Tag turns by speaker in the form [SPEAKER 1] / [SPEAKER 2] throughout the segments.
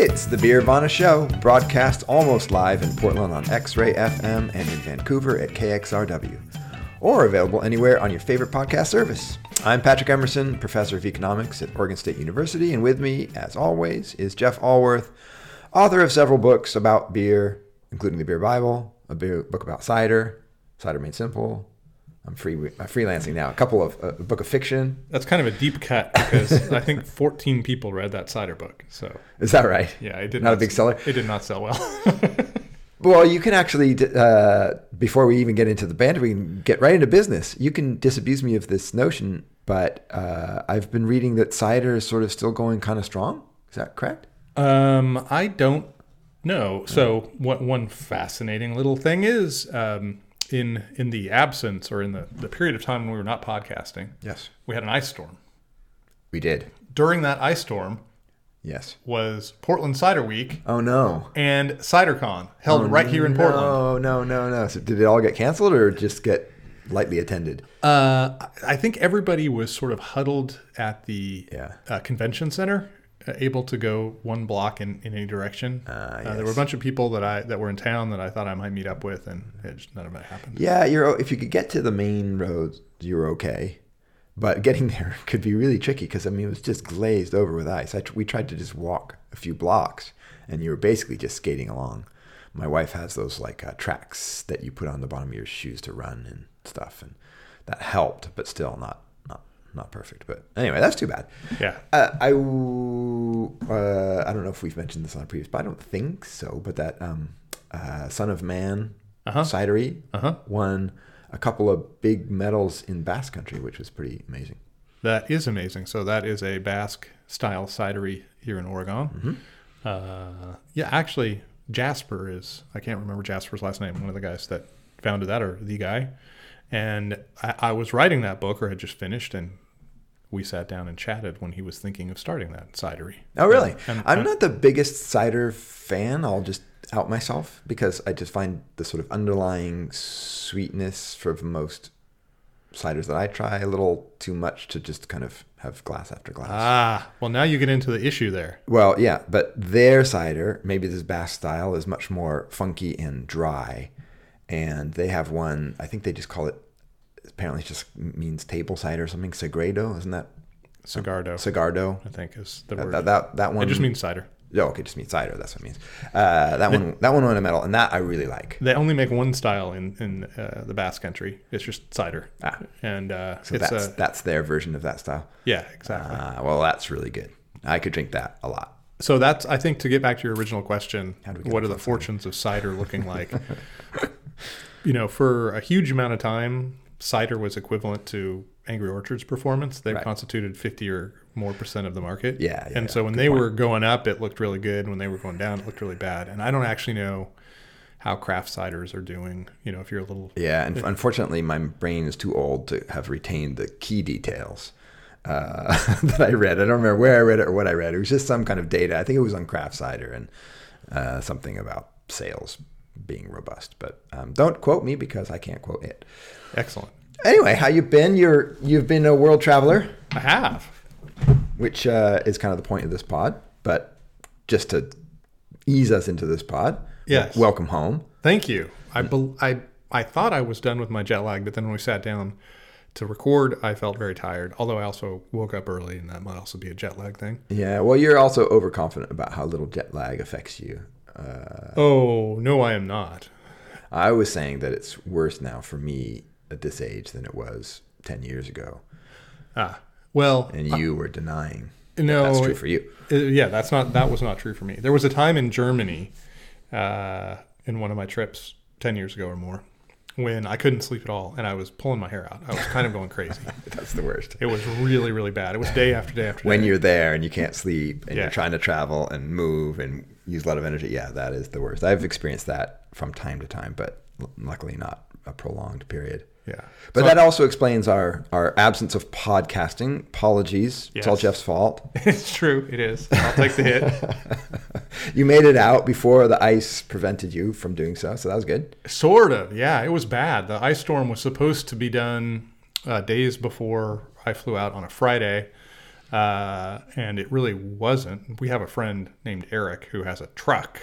[SPEAKER 1] It's the Beervana Show, broadcast almost live in Portland on X Ray FM and in Vancouver at KXRW, or available anywhere on your favorite podcast service. I'm Patrick Emerson, professor of economics at Oregon State University, and with me, as always, is Jeff Alworth, author of several books about beer, including the Beer Bible, a beer book about cider, Cider Made Simple. I'm free, I'm freelancing now. A couple of a book of fiction.
[SPEAKER 2] That's kind of a deep cut because I think 14 people read that cider book. So
[SPEAKER 1] Is that right?
[SPEAKER 2] yeah, it did
[SPEAKER 1] Not a big seller?
[SPEAKER 2] It did not sell well.
[SPEAKER 1] Well, you can actually, uh, before we even get into the banter, we can get right into business. You can disabuse me of this notion, but uh, I've been reading that cider is sort of still going kind of strong. Is that correct?
[SPEAKER 2] um, I don't know. So what one fascinating little thing is um, in in the absence or in the, the period of time when we were not podcasting,
[SPEAKER 1] Yes.
[SPEAKER 2] we had an ice storm.
[SPEAKER 1] We did.
[SPEAKER 2] During that ice storm
[SPEAKER 1] Yes.
[SPEAKER 2] was Portland Cider Week
[SPEAKER 1] Oh, no.
[SPEAKER 2] and CiderCon held right here in Portland.
[SPEAKER 1] Oh no, no, no. So did it all get canceled or just get lightly attended?
[SPEAKER 2] Uh, I think everybody was sort of huddled at the
[SPEAKER 1] Yeah.
[SPEAKER 2] uh, convention center, able to go one block in, in any direction.
[SPEAKER 1] Ah,
[SPEAKER 2] uh, there were a bunch of people that I that were in town that I thought I might meet up with, and it just, none of it happened.
[SPEAKER 1] Yeah, you're. If you could get to the main roads, you're okay. But getting there could be really tricky because I mean it was just glazed over with ice. I tr- we tried to just walk a few blocks, and you were basically just skating along. My wife has those like uh, tracks that you put on the bottom of your shoes to run and stuff, and that helped, but still not not perfect. But anyway, that's too bad.
[SPEAKER 2] Yeah.
[SPEAKER 1] Uh, I w- uh, I don't know if we've mentioned this on a previous, but I don't think so. But that um, uh, Son of Man
[SPEAKER 2] Uh-huh.
[SPEAKER 1] cidery
[SPEAKER 2] Uh-huh.
[SPEAKER 1] won a couple of big medals in Basque Country, which was pretty amazing.
[SPEAKER 2] That is amazing. So that is a Basque style cidery here in Oregon.
[SPEAKER 1] Mm-hmm.
[SPEAKER 2] Uh, yeah, actually, Jasper is. I can't remember Jasper's last name. One of the guys that founded that, or the guy. And I, I was writing that book, or had just finished, and we sat down and chatted when he was thinking of starting that cidery.
[SPEAKER 1] Oh, really?
[SPEAKER 2] And-
[SPEAKER 1] I'm
[SPEAKER 2] and-
[SPEAKER 1] not the biggest cider fan. I'll just out myself because I just find the sort of underlying sweetness for most ciders that I try a little too much to just kind of have glass after glass.
[SPEAKER 2] Ah, well, now you get into the issue there.
[SPEAKER 1] Well, yeah, but their cider, maybe this Basque style, is much more funky and dry. And they have one, I think they just call it, apparently it just means table cider or something. Sagredo, isn't that?
[SPEAKER 2] Sagardo,
[SPEAKER 1] Sagardo.
[SPEAKER 2] I think is the
[SPEAKER 1] That,
[SPEAKER 2] word.
[SPEAKER 1] that, that, that one.
[SPEAKER 2] it just means cider.
[SPEAKER 1] Oh, okay, just means cider. That's what it means. Uh, that one, that one won a medal, and that I really like.
[SPEAKER 2] They only make one style in in uh, the Basque Country. It's just cider,
[SPEAKER 1] Ah,
[SPEAKER 2] and uh,
[SPEAKER 1] so
[SPEAKER 2] it's
[SPEAKER 1] that's
[SPEAKER 2] a
[SPEAKER 1] that's their version of that style.
[SPEAKER 2] yeah, exactly.
[SPEAKER 1] Uh, well, that's really good. I could drink that a lot.
[SPEAKER 2] So that's I think to get back to your original question,
[SPEAKER 1] How do we get
[SPEAKER 2] what are the fortunes of cider looking like? you know, for a huge amount of time, cider was equivalent to Angry Orchard's performance. They
[SPEAKER 1] Right.
[SPEAKER 2] constituted fifty or more percent of the market.
[SPEAKER 1] Yeah, yeah,
[SPEAKER 2] and so when they were going up, it looked really good. When they were going down, it looked really bad. And I don't actually know how craft ciders are doing. You know, if you're a little
[SPEAKER 1] Yeah, and unfortunately, my brain is too old to have retained the key details uh, that I read. I don't remember where I read it or what I read. It was just some kind of data. I think it was on Craft Cider and uh, something about sales being robust. But um, don't quote me because I can't quote it.
[SPEAKER 2] Excellent.
[SPEAKER 1] Anyway, how you been? You're you've been a world traveler,
[SPEAKER 2] I have.
[SPEAKER 1] which uh, is kind of the point of this pod. But just to ease us into this pod,
[SPEAKER 2] Yes.
[SPEAKER 1] welcome home.
[SPEAKER 2] Thank you. I, bel I I thought I was done with my jet lag, but then when we sat down to record, I felt very tired. Although I also woke up early, and that might also be a jet lag thing.
[SPEAKER 1] Yeah, well, you're also overconfident about how little jet lag affects you. Uh,
[SPEAKER 2] Oh no, I am not.
[SPEAKER 1] I was saying that it's worse now for me at this age than it was 10 years ago.
[SPEAKER 2] Ah, well,
[SPEAKER 1] And you were denying
[SPEAKER 2] no,
[SPEAKER 1] that's true for you.
[SPEAKER 2] Uh, yeah, that's not that was not true for me. There was a time in Germany, uh, in one of my trips ten years ago or more, when I couldn't sleep at all, and I was pulling my hair out. I was kind of going crazy.
[SPEAKER 1] That's the worst.
[SPEAKER 2] It was really, really bad. It was day after day after day.
[SPEAKER 1] When you're there and you can't sleep and
[SPEAKER 2] Yeah.
[SPEAKER 1] you're trying to travel and move and use a lot of energy, yeah, that is the worst. I've experienced that from time to time, but luckily not a prolonged period.
[SPEAKER 2] yeah,
[SPEAKER 1] But
[SPEAKER 2] So-
[SPEAKER 1] that also explains our, our absence of podcasting. Apologies. It's all Jeff's fault.
[SPEAKER 2] it's true. It is. I'll take the hit.
[SPEAKER 1] you made it out before the ice prevented you from doing so, so that was good.
[SPEAKER 2] Sort of. Yeah, it was bad. The ice storm was supposed to be done uh, days before I flew out on a Friday. uh, and it really wasn't. We have a friend named Eric who has a truck,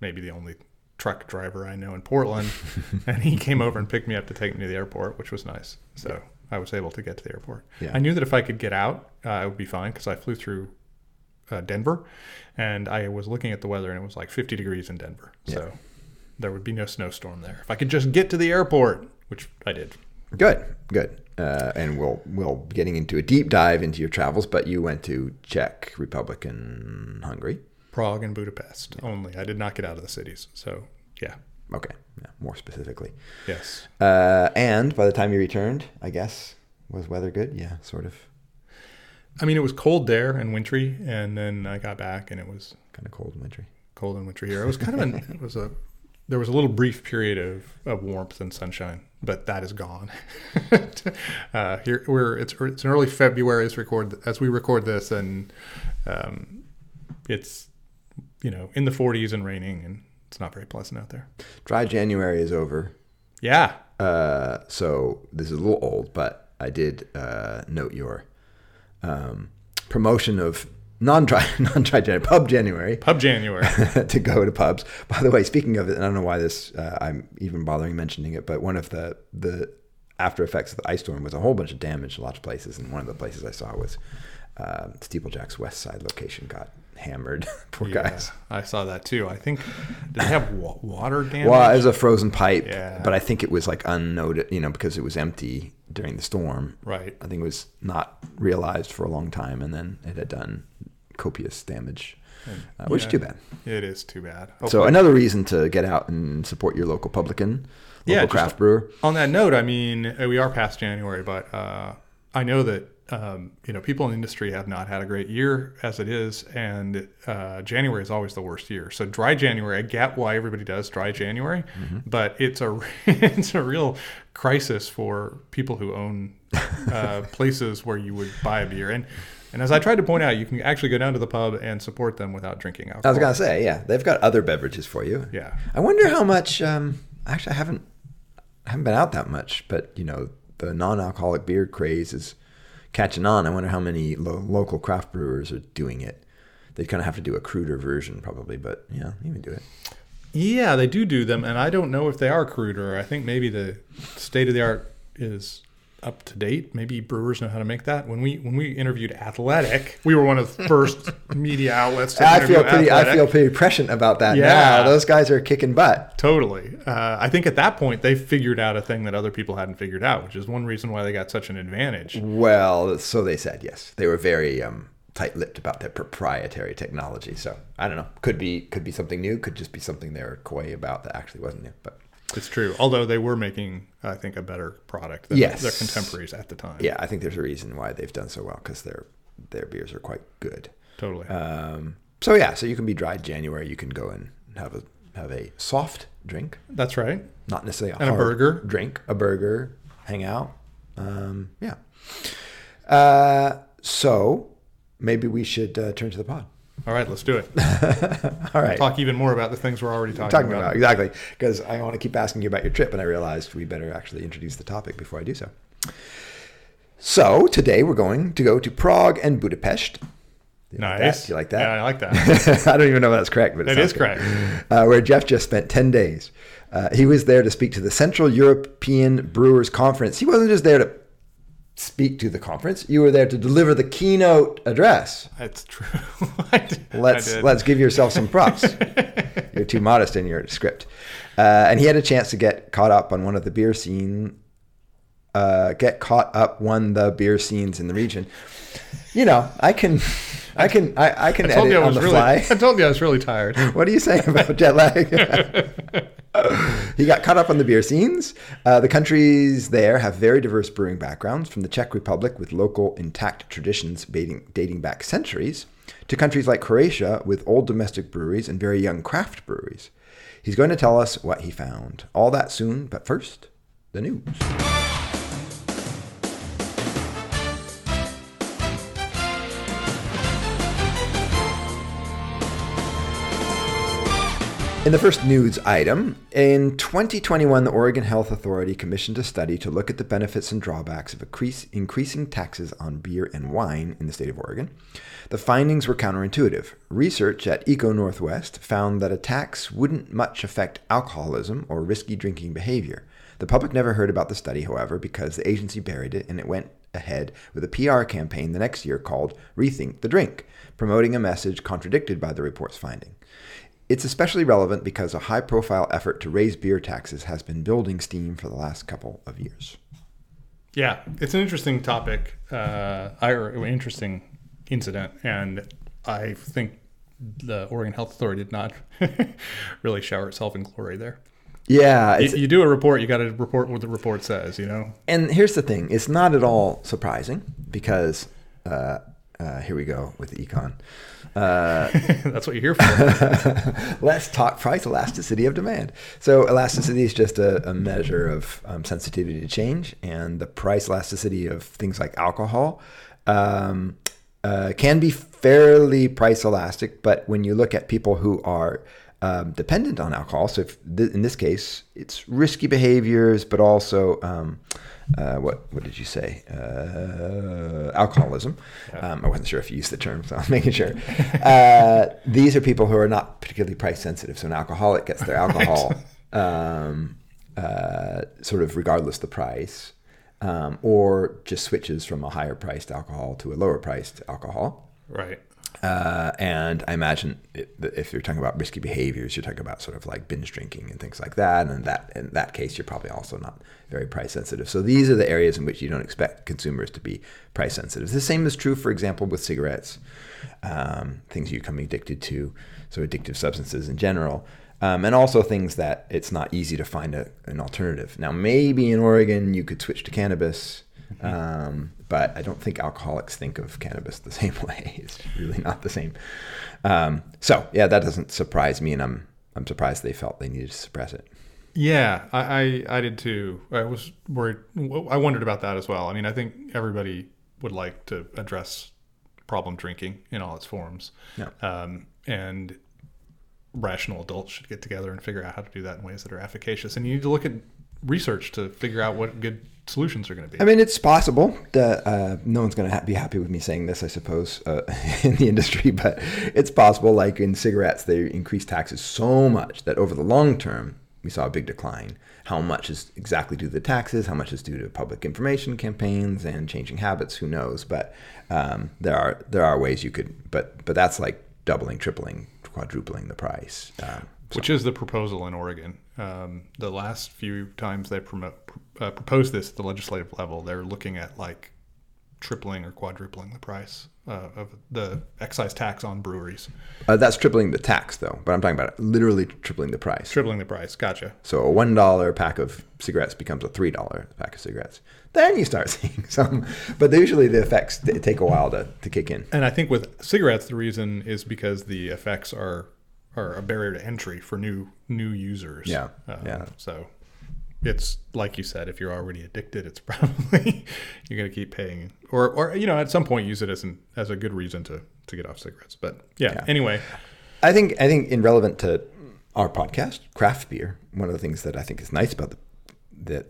[SPEAKER 2] maybe the only truck driver I know in Portland, and he came over and picked me up to take me to the airport, which was nice. So I was able to get to the airport.
[SPEAKER 1] Yeah.
[SPEAKER 2] I knew that if I could get out, uh, it would be fine because I flew through uh, Denver, and I was looking at the weather, and it was like 50 degrees in Denver. So there would be no snowstorm there if I could just get to the airport, which I did.
[SPEAKER 1] Good, good. Uh, and we'll we'll be getting into a deep dive into your travels, but you went to Czech Republic and Hungary.
[SPEAKER 2] Prague and Budapest only. I did not get out of the cities. So yeah,
[SPEAKER 1] Okay, yeah, more specifically.
[SPEAKER 2] yes.
[SPEAKER 1] Uh, and by the time you returned, I guess was weather good? Yeah, sort of,
[SPEAKER 2] I mean, it was cold there and wintry, and then I got back and it was
[SPEAKER 1] kind of cold and wintry.
[SPEAKER 2] cold and wintry here. It was kind of an, it was a, there was a little brief period of, of warmth and sunshine, but that is gone. uh, here we're it's it's an early February as record as we record this, and um, it's you know in the 40s and raining, and it's not very pleasant out there.
[SPEAKER 1] Dry January is over.
[SPEAKER 2] Yeah,
[SPEAKER 1] Uh, so this is a little old, but I did uh, note your um, promotion of non-dry non-dry January, pub January
[SPEAKER 2] pub January.
[SPEAKER 1] to go to pubs. By the way, speaking of it, I don't know why this uh, I'm even bothering mentioning it, but one of the the after effects of the ice storm was a whole bunch of damage in lots of places, and one of the places I saw was uh, Steeplejack's West Side location got hammered. Poor
[SPEAKER 2] Yeah,
[SPEAKER 1] guys.
[SPEAKER 2] I saw that too. I think did they have water damage?
[SPEAKER 1] Well, it was a frozen pipe,
[SPEAKER 2] Yeah.
[SPEAKER 1] but I think it was like unnoted, you know, because it was empty during the storm.
[SPEAKER 2] right.
[SPEAKER 1] I think it was not realized for a long time, and then it had done copious damage, uh, which is too bad.
[SPEAKER 2] It is too bad.
[SPEAKER 1] So another reason to get out and support your local publican, local
[SPEAKER 2] Yeah,
[SPEAKER 1] craft brewer.
[SPEAKER 2] on that note, I mean, uh, we are past January, but uh, I know that um, you know people in the industry have not had a great year as it is, and uh, January is always the worst year. So dry January, I get why everybody does dry January, but it's a it's a real crisis for people who own uh, places where you would buy a beer and. And as I tried to point out, you can actually go down to the pub and support them without drinking alcohol.
[SPEAKER 1] I was gonna say, yeah, they've got other beverages for you.
[SPEAKER 2] Yeah.
[SPEAKER 1] I wonder how much. Um, actually, I haven't I haven't been out that much, but you know, the non-alcoholic beer craze is catching on. I wonder how many lo- local craft brewers are doing it. They kind of have to do a cruder version, probably, but yeah, you can do it.
[SPEAKER 2] Yeah, they do do them, and I don't know if they are cruder. I think maybe the state of the art is up to date. Maybe brewers know how to make that. When we when we interviewed Athletic, we were one of the first media outlets to
[SPEAKER 1] I feel pretty. I feel pretty prescient about that
[SPEAKER 2] Yeah.
[SPEAKER 1] now. Those guys are kicking butt.
[SPEAKER 2] Totally. Uh, I think at that point they figured out a thing that other people hadn't figured out, which is one reason why they got such an advantage.
[SPEAKER 1] Well, so they said. Yes, they were very um, tight-lipped about their proprietary technology. So I don't know. Could be could be something new. Could just be something they were coy about that actually wasn't new. But
[SPEAKER 2] It's true. Although they were making, I think, a better product than
[SPEAKER 1] Yes.
[SPEAKER 2] their contemporaries at the time.
[SPEAKER 1] yeah, I think there's a reason why they've done so well because their their beers are quite good.
[SPEAKER 2] Totally.
[SPEAKER 1] Um, so yeah, so you can be dried January. You can go and have a have a soft drink,
[SPEAKER 2] That's right.
[SPEAKER 1] not necessarily a
[SPEAKER 2] And a burger.
[SPEAKER 1] drink, a burger, hang out. Um, yeah. Uh, so maybe we should uh, turn to the pod.
[SPEAKER 2] All right, let's do it.
[SPEAKER 1] All right.
[SPEAKER 2] Talk even more about the things we're already talking,
[SPEAKER 1] talking about exactly because I want to keep asking you about your trip, and I realized we better actually introduce the topic before I do so. So today we're going to go to Prague and Budapest. You like that?
[SPEAKER 2] Nice.
[SPEAKER 1] You like
[SPEAKER 2] Yeah,
[SPEAKER 1] that?
[SPEAKER 2] I like that.
[SPEAKER 1] I don't even know if that's correct, but it
[SPEAKER 2] That
[SPEAKER 1] good.
[SPEAKER 2] correct.
[SPEAKER 1] Uh, where Jeff just spent 10 days. Uh, he was there to speak to the Central European Brewers Conference. He wasn't just there to speak to the conference, you were there to deliver the keynote address.
[SPEAKER 2] That's true. Did.
[SPEAKER 1] Let's let's give yourself some props. You're too modest in your script. Uh, and he had a chance to get caught up on one of the beer scene, uh, get caught up one the beer scenes in the region. You know, I can, I can, I, I can
[SPEAKER 2] I told
[SPEAKER 1] edit
[SPEAKER 2] you I
[SPEAKER 1] on
[SPEAKER 2] was
[SPEAKER 1] the
[SPEAKER 2] really.
[SPEAKER 1] fly.
[SPEAKER 2] I told you I was really tired.
[SPEAKER 1] What are you saying about jet lag? he got caught up on the beer scenes. Uh, the countries there have very diverse brewing backgrounds, from the Czech Republic with local intact traditions dating, dating back centuries, to countries like Croatia with old domestic breweries and very young craft breweries. He's going to tell us what he found. All that soon, but first, the news. In the first news item, in 2021, the Oregon Health Authority commissioned a study to look at the benefits and drawbacks of increase, increasing taxes on beer and wine in the state of Oregon. The findings were counterintuitive. Research at ECONorthwest found that a tax wouldn't much affect alcoholism or risky drinking behavior. The public never heard about the study, however, because the agency buried it and it went ahead with a PR campaign the next year called Rethink the Drink, promoting a message contradicted by the report's finding. It's especially relevant because a high profile effort to raise beer taxes has been building steam for the last couple of years.
[SPEAKER 2] Yeah, it's an interesting topic, uh, or interesting incident, and I think the Oregon Health Authority did not really shower itself in glory there.
[SPEAKER 1] Yeah,
[SPEAKER 2] You, you do a report, you got to report what the report says, you know?
[SPEAKER 1] and here's the thing: it's not at all surprising because uh, uh, here we go with the econ. Uh,
[SPEAKER 2] That's what you're here for.
[SPEAKER 1] let's talk price elasticity of demand. So elasticity is just a, a measure of um, sensitivity to change, and the price elasticity of things like alcohol um, uh, can be fairly price elastic. But when you look at people who are um, dependent on alcohol, so if th- in this case it's risky behaviors, but also um, uh, what what did you say? Uh, alcoholism. Um, I wasn't sure if you used the term, so I'm making sure. Uh, these are people who are not particularly price sensitive. So an alcoholic gets their alcohol um, uh, sort of regardless the price, um, or just switches from a higher priced alcohol to a lower priced alcohol.
[SPEAKER 2] right.
[SPEAKER 1] Uh, and I imagine it, if you're talking about risky behaviors, you're talking about sort of like binge drinking and things like that. And that in that case, you're probably also not very price sensitive. So these are the areas in which you don't expect consumers to be price sensitive. The same is true, for example, with cigarettes, um, things you become addicted to, so addictive substances in general. Um, and also things that it's not easy to find a, an alternative. Now, maybe in Oregon you could switch to cannabis, um, but I don't think alcoholics think of cannabis the same way. It's really not the same. Um, so yeah, that doesn't surprise me, and I'm I'm surprised they felt they needed to suppress it.
[SPEAKER 2] Yeah, I, I, I did too. I was worried. I wondered about that as well. I mean, I think everybody would like to address problem drinking in all its forms.
[SPEAKER 1] Yeah.
[SPEAKER 2] Um, and rational adults should get together and figure out how to do that in ways that are efficacious. And you need to look at research to figure out what good solutions are going to be.
[SPEAKER 1] I mean, it's possible that uh, no one's going to ha- be happy with me saying this, I suppose, uh, in the industry, but it's possible. Like in cigarettes, they increased taxes so much that over the long term, we saw a big decline. How much is exactly due to the taxes? How much is due to public information campaigns and changing habits? Who knows? But um, there are there are ways you could, but but that's like doubling, tripling, quadrupling the price. Um,
[SPEAKER 2] which is the proposal in Oregon. Um, the last few times they promote, uh, proposed this at the legislative level, they're looking at like tripling or quadrupling the price uh, of the excise tax on breweries.
[SPEAKER 1] uh, that's tripling the tax, though. But I'm talking about literally tripling the price.
[SPEAKER 2] Tripling the price. Gotcha.
[SPEAKER 1] So a one dollar pack of cigarettes becomes a three dollar pack of cigarettes. Then you start seeing some, but usually the effects take a while to, to kick in.
[SPEAKER 2] And I think with cigarettes, the reason is because the effects are are a barrier to entry for new new users.
[SPEAKER 1] Yeah,
[SPEAKER 2] Um,
[SPEAKER 1] yeah.
[SPEAKER 2] So it's like you said, if you're already addicted, it's probably you're going to keep paying, or or you know, at some point use it as an as a good reason to to get off cigarettes. But yeah.
[SPEAKER 1] Yeah.
[SPEAKER 2] Anyway,
[SPEAKER 1] I think I think in relevant to our podcast, craft beer. One of the things that I think is nice about the the,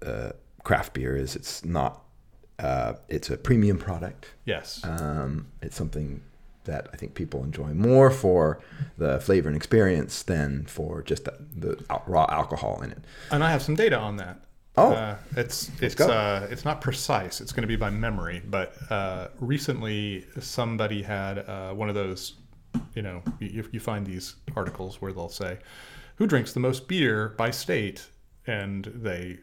[SPEAKER 1] the uh, craft beer is it's not uh, it's a premium product.
[SPEAKER 2] yes.
[SPEAKER 1] Um, it's something that I think people enjoy more for the flavor and experience than for just the, the al- raw alcohol in it.
[SPEAKER 2] and I have some data on that.
[SPEAKER 1] Oh.
[SPEAKER 2] uh, it's it's uh, it's not precise. It's going to be by memory. But uh, recently, somebody had uh, one of those. You know, you, you find these articles where they'll say, "Who drinks the most beer by state?" and they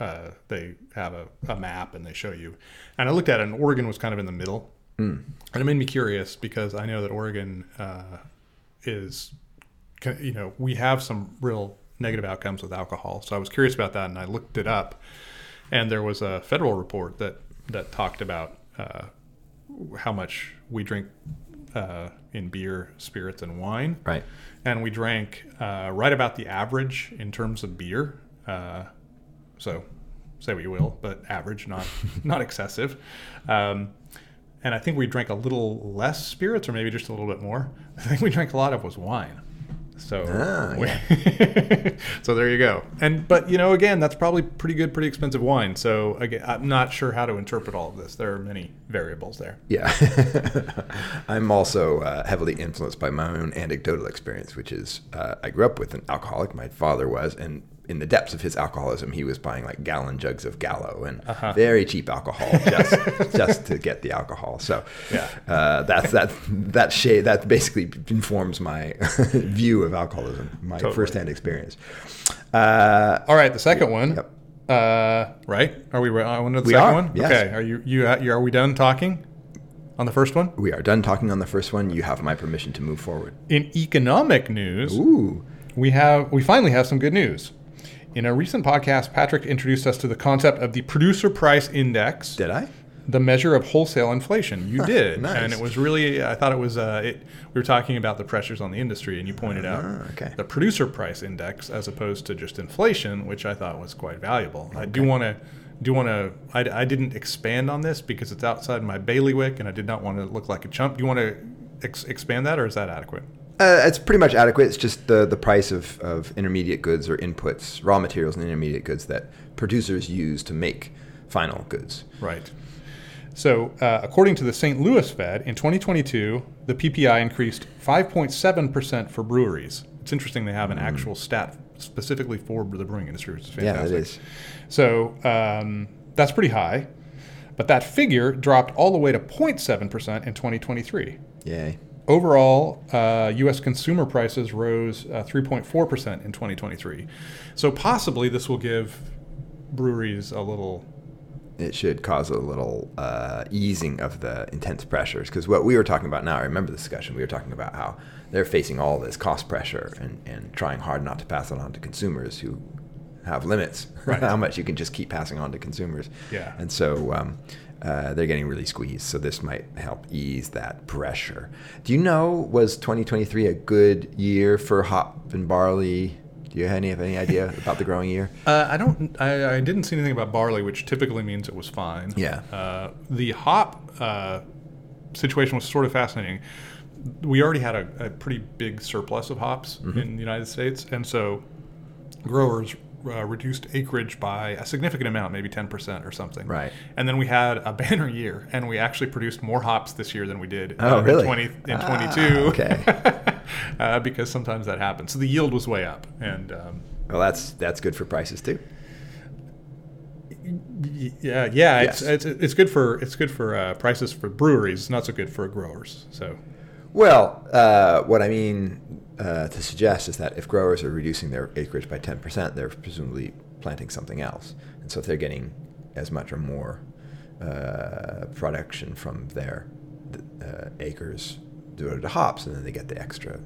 [SPEAKER 2] uh, they have a, a map and they show you. And I looked at it, and Oregon was kind of in the middle. And it made me curious because I know that Oregon uh, is, you know, we have some real negative outcomes with alcohol. So I was curious about that, and I looked it up, and there was a federal report that that talked about uh, how much we drink uh, in beer, spirits, and wine.
[SPEAKER 1] Right.
[SPEAKER 2] And we drank uh, right about the average in terms of beer. Uh, so say what you will, but average, not not excessive. Um, and I think we drank a little less spirits, or maybe just a little bit more. I think we drank a lot of was wine. So,
[SPEAKER 1] Ah,
[SPEAKER 2] we- so there you go. And but you know, again, that's probably pretty good, pretty expensive wine. So again, I'm not sure how to interpret all of this. There are many variables there.
[SPEAKER 1] Yeah. I'm also uh, heavily influenced by my own anecdotal experience, which is uh, I grew up with an alcoholic. My father was, and in the depths of his alcoholism, he was buying like gallon jugs of Gallo and
[SPEAKER 2] Uh-huh.
[SPEAKER 1] very cheap alcohol just just to get the alcohol. So
[SPEAKER 2] Yeah.
[SPEAKER 1] uh, that's that that shade that basically informs my view of alcoholism, my
[SPEAKER 2] Totally.
[SPEAKER 1] firsthand experience. Uh,
[SPEAKER 2] All right, the second one.
[SPEAKER 1] Yep.
[SPEAKER 2] Uh, right? Are we on to the
[SPEAKER 1] We
[SPEAKER 2] second
[SPEAKER 1] are,
[SPEAKER 2] one?
[SPEAKER 1] yes.
[SPEAKER 2] Okay. Are you you you are we done talking on the first one?
[SPEAKER 1] we are done talking on the first one. You have my permission to move forward.
[SPEAKER 2] In economic news,
[SPEAKER 1] Ooh.
[SPEAKER 2] we have we finally have some good news. In a recent podcast, Patrick introduced us to the concept of the producer price index,
[SPEAKER 1] Did I?
[SPEAKER 2] the measure of wholesale inflation. You did,
[SPEAKER 1] nice.
[SPEAKER 2] and it was really. I thought it was. Uh, it, we were talking about the pressures on the industry, and you pointed out
[SPEAKER 1] Ah, okay.
[SPEAKER 2] the producer price index as opposed to just inflation, which I thought was quite valuable. I do want to. Do want to? I, I didn't expand on this because it's outside my bailiwick, and I did not want to look like a chump. Do you want to ex- expand that, or is that adequate?
[SPEAKER 1] Uh, it's pretty much adequate. It's just the, the price of, of intermediate goods or inputs, raw materials and intermediate goods that producers use to make final goods.
[SPEAKER 2] Right. So, uh, according to the St. Louis Fed, in 2022, the PPI increased 5.7% for breweries. It's interesting they have an actual stat specifically for the brewing industry, which is fantastic.
[SPEAKER 1] Yeah, that is.
[SPEAKER 2] So, um, that's pretty high. But that figure dropped all the way to 0.7% in 2023.
[SPEAKER 1] Yay.
[SPEAKER 2] Overall, uh, U.S. consumer prices rose uh, 3.4% in 2023. So, possibly this will give breweries a little
[SPEAKER 1] It should cause a little uh, easing of the intense pressures. Because what we were talking about now, I remember the discussion, we were talking about how they're facing all this cost pressure and, and trying hard not to pass it on to consumers who have limits,
[SPEAKER 2] Right.
[SPEAKER 1] how much you can just keep passing on to consumers.
[SPEAKER 2] Yeah.
[SPEAKER 1] And so um, uh, they're getting really squeezed. So this might help ease that pressure. Do you know, was 2023 a good year for hop and barley? Do you have any, have any idea about the growing year?
[SPEAKER 2] Uh, I don't. I, I didn't see anything about barley, which typically means it was fine.
[SPEAKER 1] Yeah.
[SPEAKER 2] Uh, the hop uh, situation was sort of fascinating. We already had a, a pretty big surplus of hops
[SPEAKER 1] Mm-hmm.
[SPEAKER 2] in the United States, and so growers uh, reduced acreage by a significant amount, maybe ten percent or something.
[SPEAKER 1] Right.
[SPEAKER 2] And then we had a banner year, and we actually produced more hops this year than we did
[SPEAKER 1] Oh,
[SPEAKER 2] uh,
[SPEAKER 1] really?
[SPEAKER 2] in twenty in
[SPEAKER 1] Ah,
[SPEAKER 2] twenty two.
[SPEAKER 1] okay.
[SPEAKER 2] uh, because sometimes that happens. So the yield was way up, and um,
[SPEAKER 1] Well, that's that's good for prices too.
[SPEAKER 2] Yeah, yeah,
[SPEAKER 1] Yes.
[SPEAKER 2] it's, it's it's good for it's good for uh, prices for breweries. It's not so good for growers. So
[SPEAKER 1] Well, uh, what I mean uh, to suggest is that if growers are reducing their acreage by 10%, they're presumably planting something else. And so if they're getting as much or more uh, production from their uh, acres devoted to hops, and then they get the extra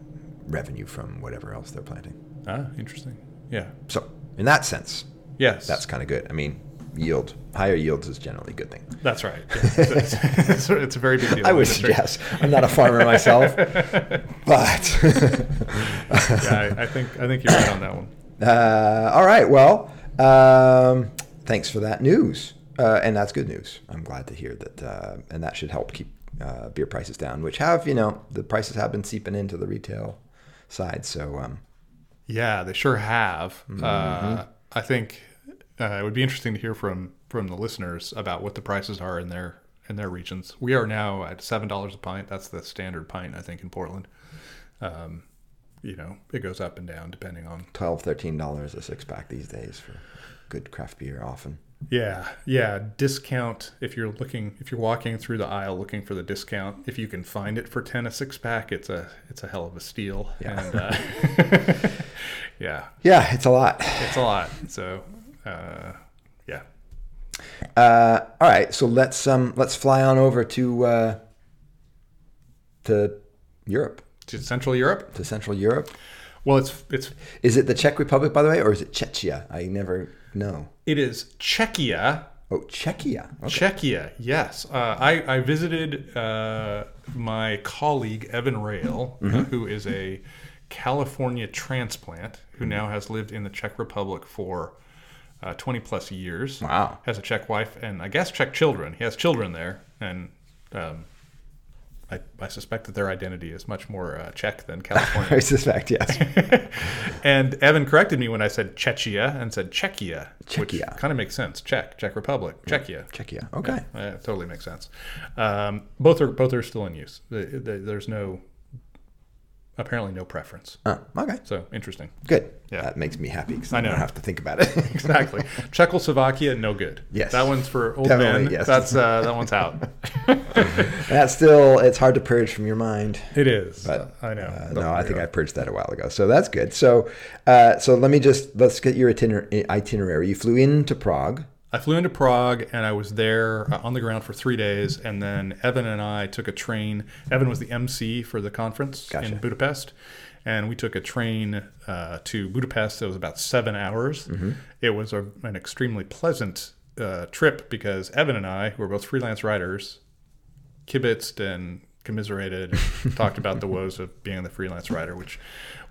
[SPEAKER 1] revenue from whatever else they're planting.
[SPEAKER 2] ah, interesting. Yeah.
[SPEAKER 1] So, in that sense,
[SPEAKER 2] Yes.
[SPEAKER 1] that's kind of good. I mean, yield, higher yields is generally a good thing.
[SPEAKER 2] that's right. It's, it's, it's a very big deal.
[SPEAKER 1] I would suggest. I'm not a farmer myself, but.
[SPEAKER 2] Yeah, I, I think I think you're right on that one.
[SPEAKER 1] Uh, all right. Well, um, thanks for that news. Uh, and that's good news. I'm glad to hear that. Uh, and that should help keep uh, beer prices down, which have, you know, the prices have been seeping into the retail side. So, um,
[SPEAKER 2] Yeah, they sure have.
[SPEAKER 1] Mm-hmm.
[SPEAKER 2] Uh, I think uh, it would be interesting to hear from from the listeners about what the prices are in their in their regions. We are now at seven dollars a pint. That's the standard pint, I think, in Portland. Um, you know, it goes up and down depending on
[SPEAKER 1] 12 $13 a six pack these days for good craft beer often.
[SPEAKER 2] Yeah, yeah. Discount if you're looking if you're walking through the aisle looking for the discount. If you can find it for ten a six pack, it's a it's a hell of a steal.
[SPEAKER 1] Yeah.
[SPEAKER 2] And uh, yeah,
[SPEAKER 1] Yeah, it's a lot.
[SPEAKER 2] it's a lot. So uh, yeah,
[SPEAKER 1] Uh, all right. So let's, um, let's fly on over to, uh, to Europe,
[SPEAKER 2] to Central Europe.
[SPEAKER 1] to Central Europe.
[SPEAKER 2] Well, it's it's
[SPEAKER 1] Is it the Czech Republic, by the way, or is it Czechia? I never know.
[SPEAKER 2] it is Czechia.
[SPEAKER 1] Oh, Czechia. Okay.
[SPEAKER 2] Czechia, yes. Uh, I, I visited uh, my colleague Evan Rail, uh,
[SPEAKER 1] Mm-hmm.
[SPEAKER 2] who is a California transplant who now has lived in the Czech Republic for uh, 20 plus years.
[SPEAKER 1] Wow.
[SPEAKER 2] Has a Czech wife and I guess Czech children. He has children there, and um, I, I suspect that their identity is much more uh, Czech than California.
[SPEAKER 1] I suspect, yes.
[SPEAKER 2] and Evan corrected me when I said Czechia and said Czechia, which
[SPEAKER 1] Czechia.
[SPEAKER 2] kind of makes sense. Czech, Czech Republic, Czechia.
[SPEAKER 1] Czechia. Okay.
[SPEAKER 2] Yeah, totally makes sense. Um, both are both are still in use. The- the- There's no apparently no preference.
[SPEAKER 1] Uh, okay.
[SPEAKER 2] So interesting.
[SPEAKER 1] Good.
[SPEAKER 2] Yeah.
[SPEAKER 1] That makes me happy because
[SPEAKER 2] I
[SPEAKER 1] I, don't have to think about it.
[SPEAKER 2] Exactly. Czechoslovakia, no good.
[SPEAKER 1] Yes.
[SPEAKER 2] That one's for old
[SPEAKER 1] Definitely,
[SPEAKER 2] men.
[SPEAKER 1] yes.
[SPEAKER 2] That's uh, that one's out.
[SPEAKER 1] That's still, it's hard to purge from your mind.
[SPEAKER 2] It is.
[SPEAKER 1] But
[SPEAKER 2] I know.
[SPEAKER 1] Uh, no, I think. I purged that a while ago. So that's good. So, uh, so let me just let's get your itiner- itinerary. You flew into Prague.
[SPEAKER 2] I flew into Prague and I was there uh, on the ground for three days. And then Evan and I took a train. Evan was the MC for the conference
[SPEAKER 1] Gotcha.
[SPEAKER 2] in Budapest. And we took a train uh, to Budapest. It was about seven hours. It was a, an extremely pleasant uh, trip because Evan and I, who are both freelance writers, kibitzed and commiserated and talked about the woes of being the freelance writer, which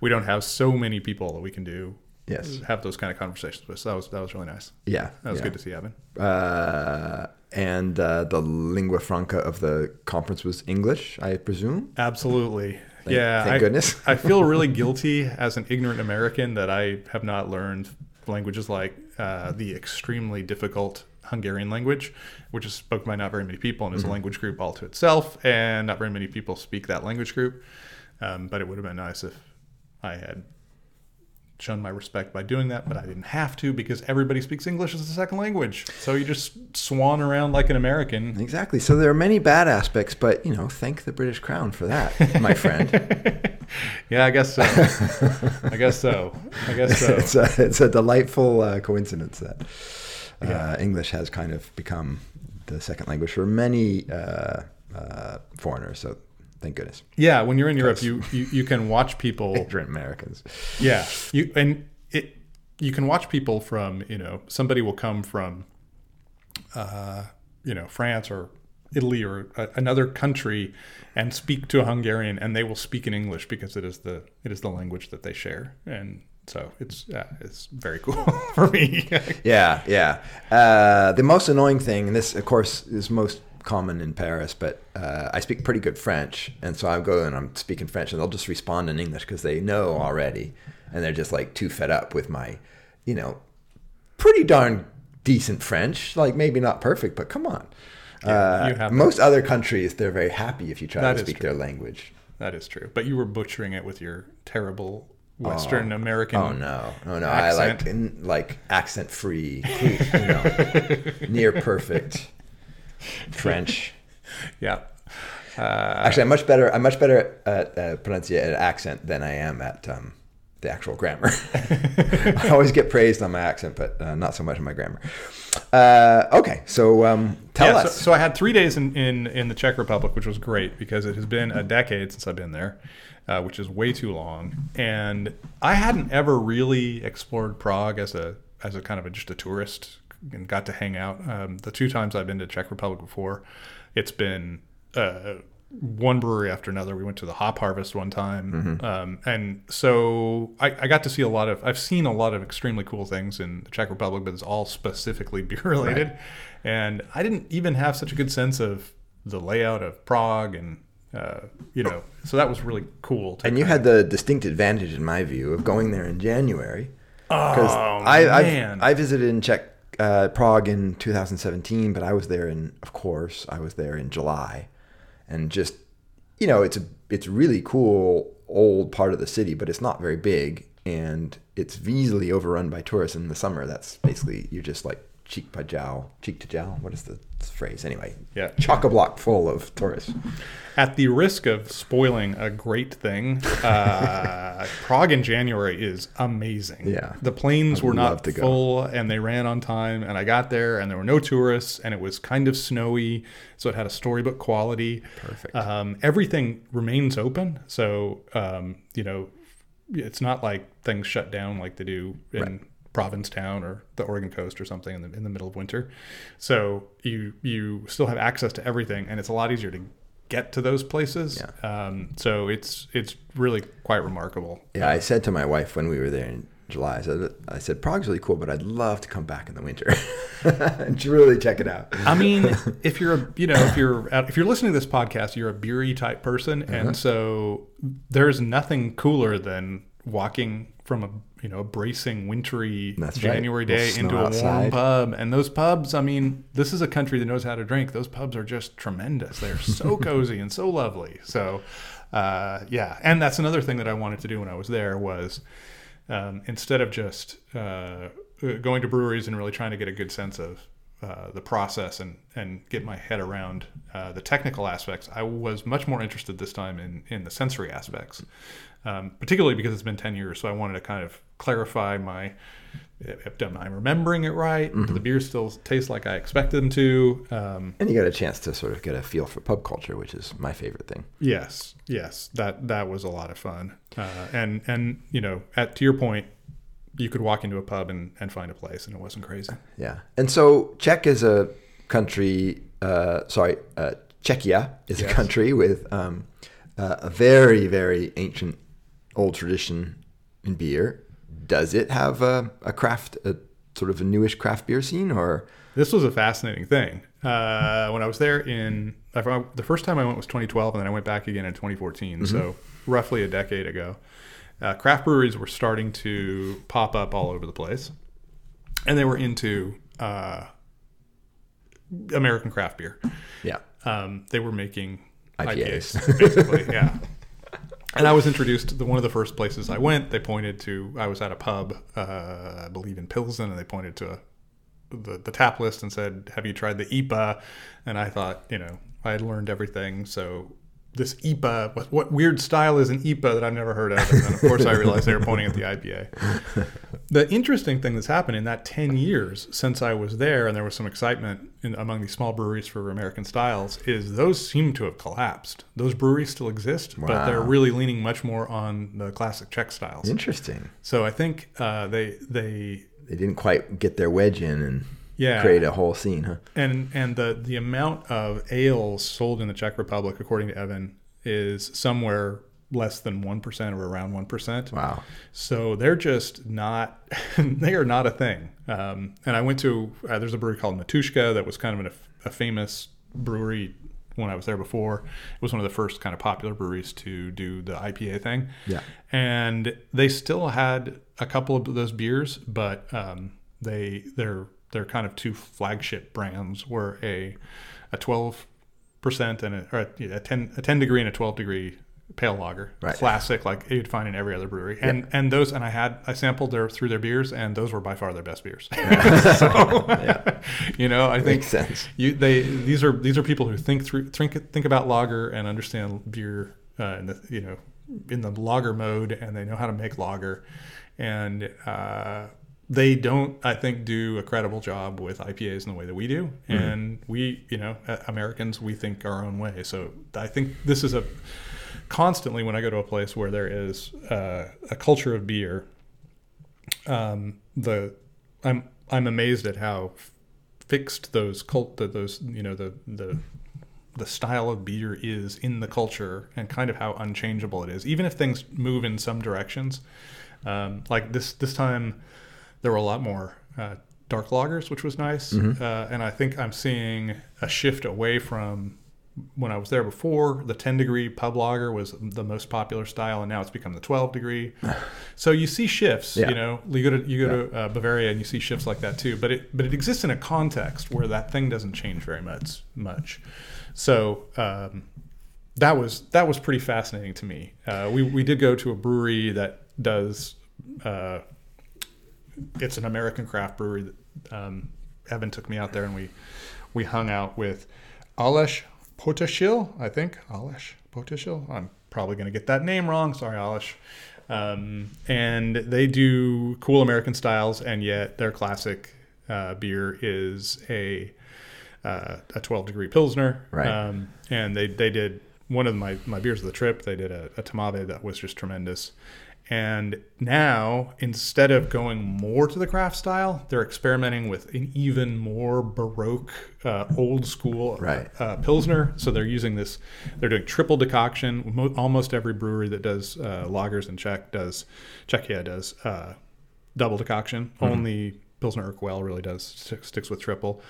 [SPEAKER 2] we don't have so many people that we can do
[SPEAKER 1] Yes.
[SPEAKER 2] have those kind of conversations with. So that was that was really nice.
[SPEAKER 1] Yeah.
[SPEAKER 2] That was
[SPEAKER 1] yeah.
[SPEAKER 2] good to see Evan.
[SPEAKER 1] Uh, and uh, the lingua franca of the conference was English, I presume.
[SPEAKER 2] Absolutely. yeah.
[SPEAKER 1] thank
[SPEAKER 2] I,
[SPEAKER 1] goodness.
[SPEAKER 2] I feel really guilty as an ignorant American that I have not learned languages like uh, the extremely difficult Hungarian language, which is spoken by not very many people and is
[SPEAKER 1] Mm-hmm.
[SPEAKER 2] a language group all to itself, and not very many people speak that language group. Um, but it would have been nice if I had shown my respect by doing that, but I didn't have to because everybody speaks English as a second language. So you just swan around like an American.
[SPEAKER 1] Exactly. So there are many bad aspects, but you know, thank the British Crown for that, my friend.
[SPEAKER 2] Yeah, I guess so. I guess so. I guess so.
[SPEAKER 1] it's a it's a delightful uh, coincidence that uh,
[SPEAKER 2] Yeah.
[SPEAKER 1] English has kind of become the second language for many uh, uh, foreigners. So thank goodness,
[SPEAKER 2] Yeah, when you're in Europe, you, you you can watch people.
[SPEAKER 1] ignorant Americans.
[SPEAKER 2] Yeah, you and it you can watch people from you know somebody will come from, uh, you know France or Italy or a, another country and speak to a Hungarian and they will speak in English because it is the it is the language that they share and so it's uh, it's very cool for me.
[SPEAKER 1] Yeah, yeah. Uh, the most annoying thing, and this, of course, is most common in Paris, but uh, I speak pretty good French, and so I go and I'm speaking French, and they'll just respond in English because they know already, and they're just like too fed up with my, you know, pretty darn decent French. Like maybe not perfect, but come on.
[SPEAKER 2] Yeah, you
[SPEAKER 1] uh, most other countries, they're very happy if you try
[SPEAKER 2] That
[SPEAKER 1] to speak
[SPEAKER 2] true.
[SPEAKER 1] their language.
[SPEAKER 2] that is true, but you were butchering it with your terrible Western American.
[SPEAKER 1] Oh no, no, no! I like
[SPEAKER 2] accent.
[SPEAKER 1] in, like accent free, you know, near perfect French.
[SPEAKER 2] Yeah. Uh,
[SPEAKER 1] Actually, I'm much better. I'm much better at uh, pronunciating accent than I am at um, the actual grammar. I always get praised on my accent, but uh, not so much on my grammar. Uh, okay, so um, tell
[SPEAKER 2] Yeah,
[SPEAKER 1] us.
[SPEAKER 2] So, so I had three days in, in, in the Czech Republic, which was great because it has been a decade since I've been there, uh, which is way too long. And I hadn't ever really explored Prague as a as a kind of a, just a tourist and got to hang out. Um, the two times I've been to Czech Republic before, it's been uh, one brewery after another. We went to the Hop Harvest one time, um, and so I, I got to see a lot of. I've seen a lot of extremely cool things in the Czech Republic, but it's all specifically beer related. And I didn't even have such a good sense of the layout of Prague, and uh, you know, so that was really cool. To
[SPEAKER 1] and you had the distinct advantage, in my view, of going there in January. Because
[SPEAKER 2] Oh,
[SPEAKER 1] I,
[SPEAKER 2] man.
[SPEAKER 1] I I visited in Czech uh, Prague in 2017, but I was there in, of course, I was there in July, and just you know, it's a it's really cool old part of the city, but it's not very big, and it's easily overrun by tourists in the summer. That's basically you're just like cheek by jowl, cheek to jowl. What is the phrase anyway?
[SPEAKER 2] Yeah.
[SPEAKER 1] chock a block full of tourists.
[SPEAKER 2] At the risk of spoiling a great thing, uh, Prague in January is amazing.
[SPEAKER 1] Yeah.
[SPEAKER 2] The planes were not full and they ran on time. And I got there and there were no tourists and it was kind of snowy. So it had a storybook quality.
[SPEAKER 1] Perfect.
[SPEAKER 2] Um, everything remains open. So, um, you know, it's not like things shut down like they do in
[SPEAKER 1] Right.
[SPEAKER 2] Provincetown or the Oregon coast or something in the, in the middle of winter. So you you still have access to everything, and it's a lot easier to get to those places. Um, so it's it's really quite remarkable.
[SPEAKER 1] Yeah, I said to my wife when we were there in July. I said, I said Prague's really cool, but I'd love to come back in the winter and really check it out.
[SPEAKER 2] I mean, if you're a, you know, if you're if you're listening to this podcast, you're a beery type person,
[SPEAKER 1] Uh-huh.
[SPEAKER 2] and so there's nothing cooler than walking from a you know a bracing wintry
[SPEAKER 1] That's.
[SPEAKER 2] January
[SPEAKER 1] Little
[SPEAKER 2] day into a warm pub, and those pubs. I mean, this is a country that knows how to drink. Those pubs are just tremendous. They're so cozy and so lovely. So, uh, yeah, and that's another thing that I wanted to do when I was there was um, instead of just uh, going to breweries and really trying to get a good sense of uh, the process and, and get my head around uh, the technical aspects, I was much more interested this time in, in the sensory aspects, um, particularly because it's been 10 years. So I wanted to kind of clarify my if I'm remembering it right? Do the beers still taste like I expected them to? Um,
[SPEAKER 1] And you got a chance to sort of get a feel for pub culture, which is my favorite thing.
[SPEAKER 2] Yes, yes, that that was a lot of fun, uh, and and you know, at to your point, you could walk into a pub and, and find a place, and it wasn't crazy.
[SPEAKER 1] Yeah. And so Czech is a country, uh, sorry, uh, Czechia is
[SPEAKER 2] Yes.
[SPEAKER 1] a country with um, uh, a very, very ancient old tradition in beer. Does it have a, a craft, a sort of a newish craft beer scene or?
[SPEAKER 2] This was a fascinating thing. Uh, when I was there in I- the first time I went was 2012, and then I went back again in 2014. So roughly a decade ago, uh, craft breweries were starting to pop up all over the place, and they were into uh, American craft beer.
[SPEAKER 1] Yeah.
[SPEAKER 2] um, they were making
[SPEAKER 1] IPAs.
[SPEAKER 2] IPAs, basically, yeah. And I was introduced to the, one of the first places I went. They pointed to I was at a pub, uh, I believe in Pilsen, and they pointed to a, the the tap list and said, "Have you tried the IPA?" And I thought, you know, I had learned everything, so. This IPA, what, what weird style is an IPA that I've never heard of? And then, of course, I realized they were pointing at the IPA. The interesting thing that's happened in that 10 years since I was there, and there was some excitement in, among these small breweries for American styles, is those seem to have collapsed. Those breweries still exist, but they're really leaning much more on the classic Czech styles.
[SPEAKER 1] Interesting.
[SPEAKER 2] So I think uh, they they
[SPEAKER 1] They didn't quite get their wedge in and
[SPEAKER 2] yeah
[SPEAKER 1] create a whole scene, huh?
[SPEAKER 2] and and the the amount of ales sold in the Czech Republic, according to Evan, is somewhere less than one percent or around one percent.
[SPEAKER 1] Wow.
[SPEAKER 2] So they're just not, they are not a thing. Um, and I went to, uh, there's a brewery called Matuška that was kind of an, a famous brewery when I was there before. It was one of the first kind of popular breweries to do the IPA thing.
[SPEAKER 1] Yeah.
[SPEAKER 2] And they still had a couple of those beers, but um, they, their, their kind of two flagship brands were a, a 12% and a, or a, a 10, a 10 degree and a 12 degree pale lager.
[SPEAKER 1] Right.
[SPEAKER 2] classic like you'd find in every other brewery. And and those and i had i sampled their through their beers and those were by far their best beers. So you know i think
[SPEAKER 1] Makes sense.
[SPEAKER 2] you they these are these are people who think through think think about lager and understand beer uh, in the you know in the lager mode and they know how to make lager. And uh they don't, I think, do a credible job with IPAs in the way that we do. And we, you know, Americans, we think our own way. So I think this is a constantly when I go to a place where there is uh, a culture of beer, um, the I'm I'm amazed at how fixed those cult those you know the the the style of beer is in the culture and kind of how unchangeable it is, even if things move in some directions. Um, like this this time, there were a lot more uh, dark lagers, which was nice, uh, and I think I'm seeing a shift away from when I was there before. The 10 degree pub lager was the most popular style, and now it's become the 12 degree. so you see shifts.
[SPEAKER 1] Yeah.
[SPEAKER 2] You know, you go to you go to uh, Bavaria and you see shifts like that too. But it but it exists in a context where that thing doesn't change very much much. So. Um, that was that was pretty fascinating to me. Uh, we we did go to a brewery that does. Uh, it's an American craft brewery. That, um, Evan took me out there and we we hung out with Alesh Potashil, I think Alesh Potashil. I'm probably going to get that name wrong. Sorry, Alesh. Um, and they do cool American styles, and yet their classic uh, beer is a uh, a 12 degree pilsner.
[SPEAKER 1] Right.
[SPEAKER 2] Um, and they they did one of my my beers of the trip. They did a, a tmavé that was just tremendous. And now, instead of going more to the craft style, they're experimenting with an even more baroque, uh, old school
[SPEAKER 1] Right.
[SPEAKER 2] uh, pilsner. So they're using this. They're doing triple decoction. Mo- almost every brewery that does uh, lagers in Czech does Czechia does uh, double decoction.
[SPEAKER 1] Mm-hmm.
[SPEAKER 2] Only Pilsner Urquell really does stick, sticks with triple.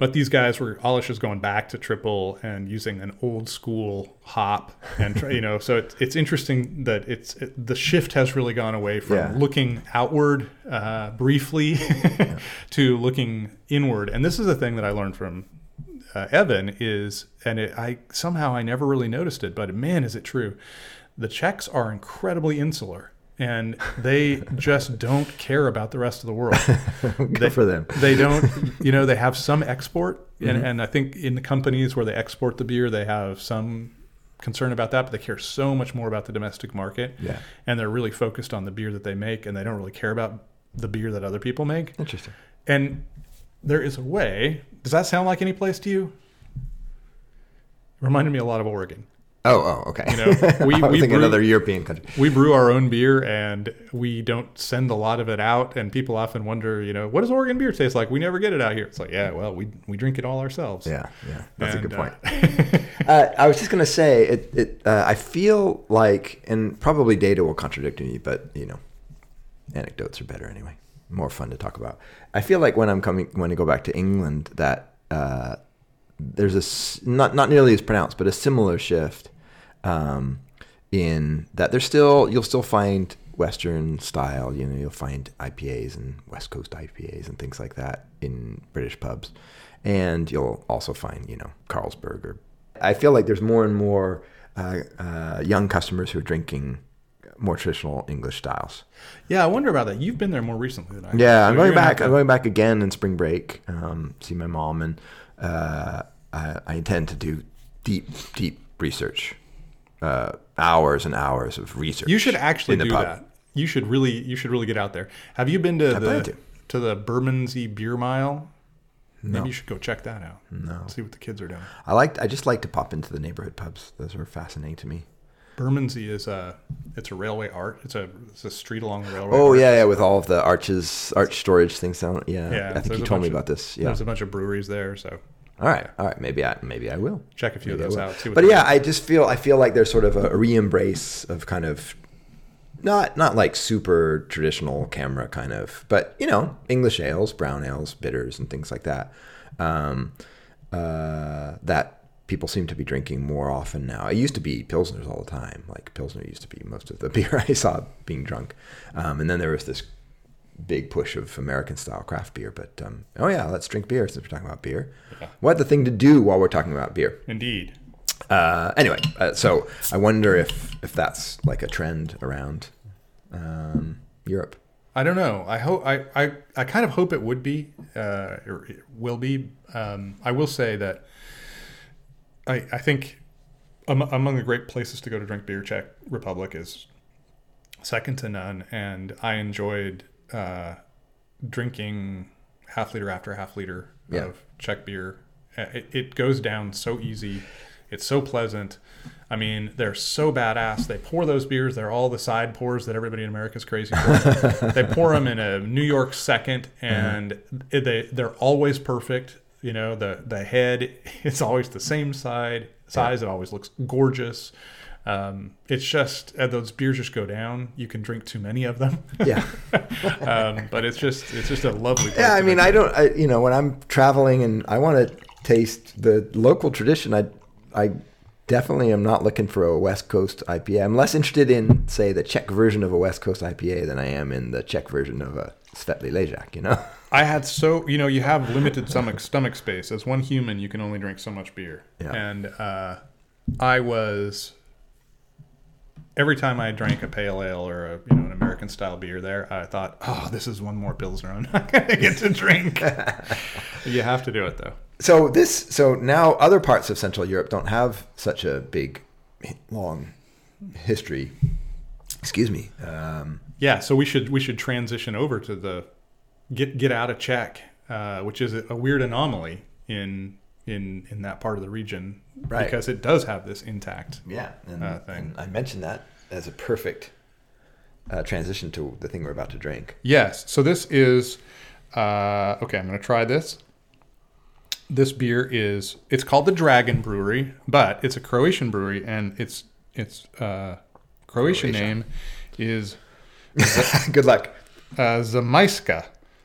[SPEAKER 2] But these guys were Alesh is going back to triple and using an old school hop, and you know, so it, it's interesting that it's it, the shift has really gone away from
[SPEAKER 1] Yeah.
[SPEAKER 2] looking outward uh, briefly to looking inward. And this is a thing that I learned from uh, Evan is, and it, I somehow I never really noticed it, but man, is it true? The Czechs are incredibly insular, and they just don't care about the rest of the world.
[SPEAKER 1] Good for them.
[SPEAKER 2] They don't, you know, they have some export, and, mm-hmm. and I think in the companies where they export the beer, they have some concern about that, but they care so much more about the domestic market.
[SPEAKER 1] Yeah.
[SPEAKER 2] And they're really focused on the beer that they make, and they don't really care about the beer that other people make.
[SPEAKER 1] Interesting.
[SPEAKER 2] And there is a way. Does that sound like any place to you? Reminded me a lot of Oregon.
[SPEAKER 1] Oh, oh, okay.
[SPEAKER 2] You know, we-
[SPEAKER 1] I was
[SPEAKER 2] we
[SPEAKER 1] thinking
[SPEAKER 2] brew-
[SPEAKER 1] another European country.
[SPEAKER 2] We brew our own beer and we don't send a lot of it out. And people often wonder, you know, what does Oregon beer taste like? We never get it out here. It's like, yeah, well, we, we drink it all ourselves.
[SPEAKER 1] Yeah, yeah, that's a good point.
[SPEAKER 2] uh,
[SPEAKER 1] Uh, I was just gonna say it. it uh, I feel like, and probably data will contradict me, but you know, anecdotes are better anyway. More fun to talk about. I feel like when I'm coming, when I go back to England, that uh, there's a not not nearly as pronounced, but a similar shift um, in that there's still you'll still find Western style. You know, you'll find IPAs and West Coast IPAs and things like that in British pubs, and you'll also find you know Carlsberg. Or I feel like there's more and more uh, uh, young customers who are drinking more traditional English styles.
[SPEAKER 2] yeah, I wonder about that. You've been there more recently than I have.
[SPEAKER 1] Yeah,
[SPEAKER 2] So
[SPEAKER 1] I'm going back. I'm going back again in spring break. Um, see my mom, and uh, I, I intend to do deep, deep research. Uh, hours and hours of research.
[SPEAKER 2] You should actually do
[SPEAKER 1] pub.
[SPEAKER 2] that. You should really, you should really get out there. Have you been to
[SPEAKER 1] I
[SPEAKER 2] the
[SPEAKER 1] to.
[SPEAKER 2] to the Bermondsey Beer Mile?
[SPEAKER 1] No.
[SPEAKER 2] Maybe you should go check that out.
[SPEAKER 1] No.
[SPEAKER 2] See what the kids are doing.
[SPEAKER 1] I like. I just like to pop into the neighborhood pubs. Those are fascinating to me.
[SPEAKER 2] Bermondsey is a it's a railway art. It's a it's a street along the railway.
[SPEAKER 1] Oh yeah, yeah, with all of the arches, arch storage things down. Yeah,
[SPEAKER 2] Yeah,
[SPEAKER 1] I think you told me
[SPEAKER 2] of-
[SPEAKER 1] about this. Yeah.
[SPEAKER 2] There's a bunch of breweries there, so
[SPEAKER 1] All right, all right. Maybe I maybe I will.
[SPEAKER 2] check a few
[SPEAKER 1] Maybe
[SPEAKER 2] of those out. What
[SPEAKER 1] But yeah, I just feel I feel like there's sort of a re-embrace of kind of not not like super traditional CAMRA kind of, but you know English ales, brown ales, bitters, and things like that. Um, uh, that people seem to be drinking more often now. It used to be pilsners all the time. Like pilsner used to be most of the beer I saw being drunk, um, and then there was this big push of American style craft beer. But um, oh yeah, let's drink beer since we're talking about beer.
[SPEAKER 2] Yeah.
[SPEAKER 1] What the thing to do while we're talking about beer?
[SPEAKER 2] Indeed.
[SPEAKER 1] Uh, anyway, uh, so I wonder if if that's like a trend around um, Europe.
[SPEAKER 2] I don't know. I hope I, I, I kind of hope it would be uh, or it will be. Um, I will say that I I think am, among the great places to go to drink beer, Czech Republic is second to none, and I enjoyed uh, drinking half liter after half liter
[SPEAKER 1] Yeah.
[SPEAKER 2] of Czech beer. Uh, It, it goes down so easy. It's so pleasant. I mean, they're so badass. They pour those beers. They're all the side pours that everybody in America is crazy for. they pour them in a New York second, and it- they they're always perfect. You know, the the head it's always the same side size. It always looks gorgeous. Um, it's just uh, those beers just go down. You can drink too many of them.
[SPEAKER 1] Yeah,
[SPEAKER 2] um, but it's just it's just a lovely.
[SPEAKER 1] Yeah. I mean, I don't. I, you know, when I'm traveling and I want to taste the local tradition, I I definitely am not looking for a West Coast IPA. I'm less interested in, say, the Czech version of a West Coast IPA than I am in the Czech version of a Světlý Ležák. You know.
[SPEAKER 2] I had so you know you have limited stomach stomach space as one human you can only drink so much beer
[SPEAKER 1] Yeah.
[SPEAKER 2] and uh, I was every time I drank a pale ale or a you know an American style beer there I thought oh this is one more pilsner I'm not gonna get to drink you have to do it though
[SPEAKER 1] So this, so now other parts of Central Europe don't have such a big, long history. Excuse me. Um,
[SPEAKER 2] yeah so we should we should transition over to the get get out of Czech uh, which is a weird anomaly in in in that part of the region
[SPEAKER 1] Right.
[SPEAKER 2] because it does have this intact
[SPEAKER 1] yeah, and,
[SPEAKER 2] Uh, thing.
[SPEAKER 1] and I mentioned that as a perfect uh, transition to the thing we're about to drink.
[SPEAKER 2] Yes. So this is uh, okay. I'm going to try this. This beer is it's called the Dragon Brewery, but it's a Croatian brewery, and its its uh, Croatian
[SPEAKER 1] Croatia.
[SPEAKER 2] name is
[SPEAKER 1] Good luck.
[SPEAKER 2] uh.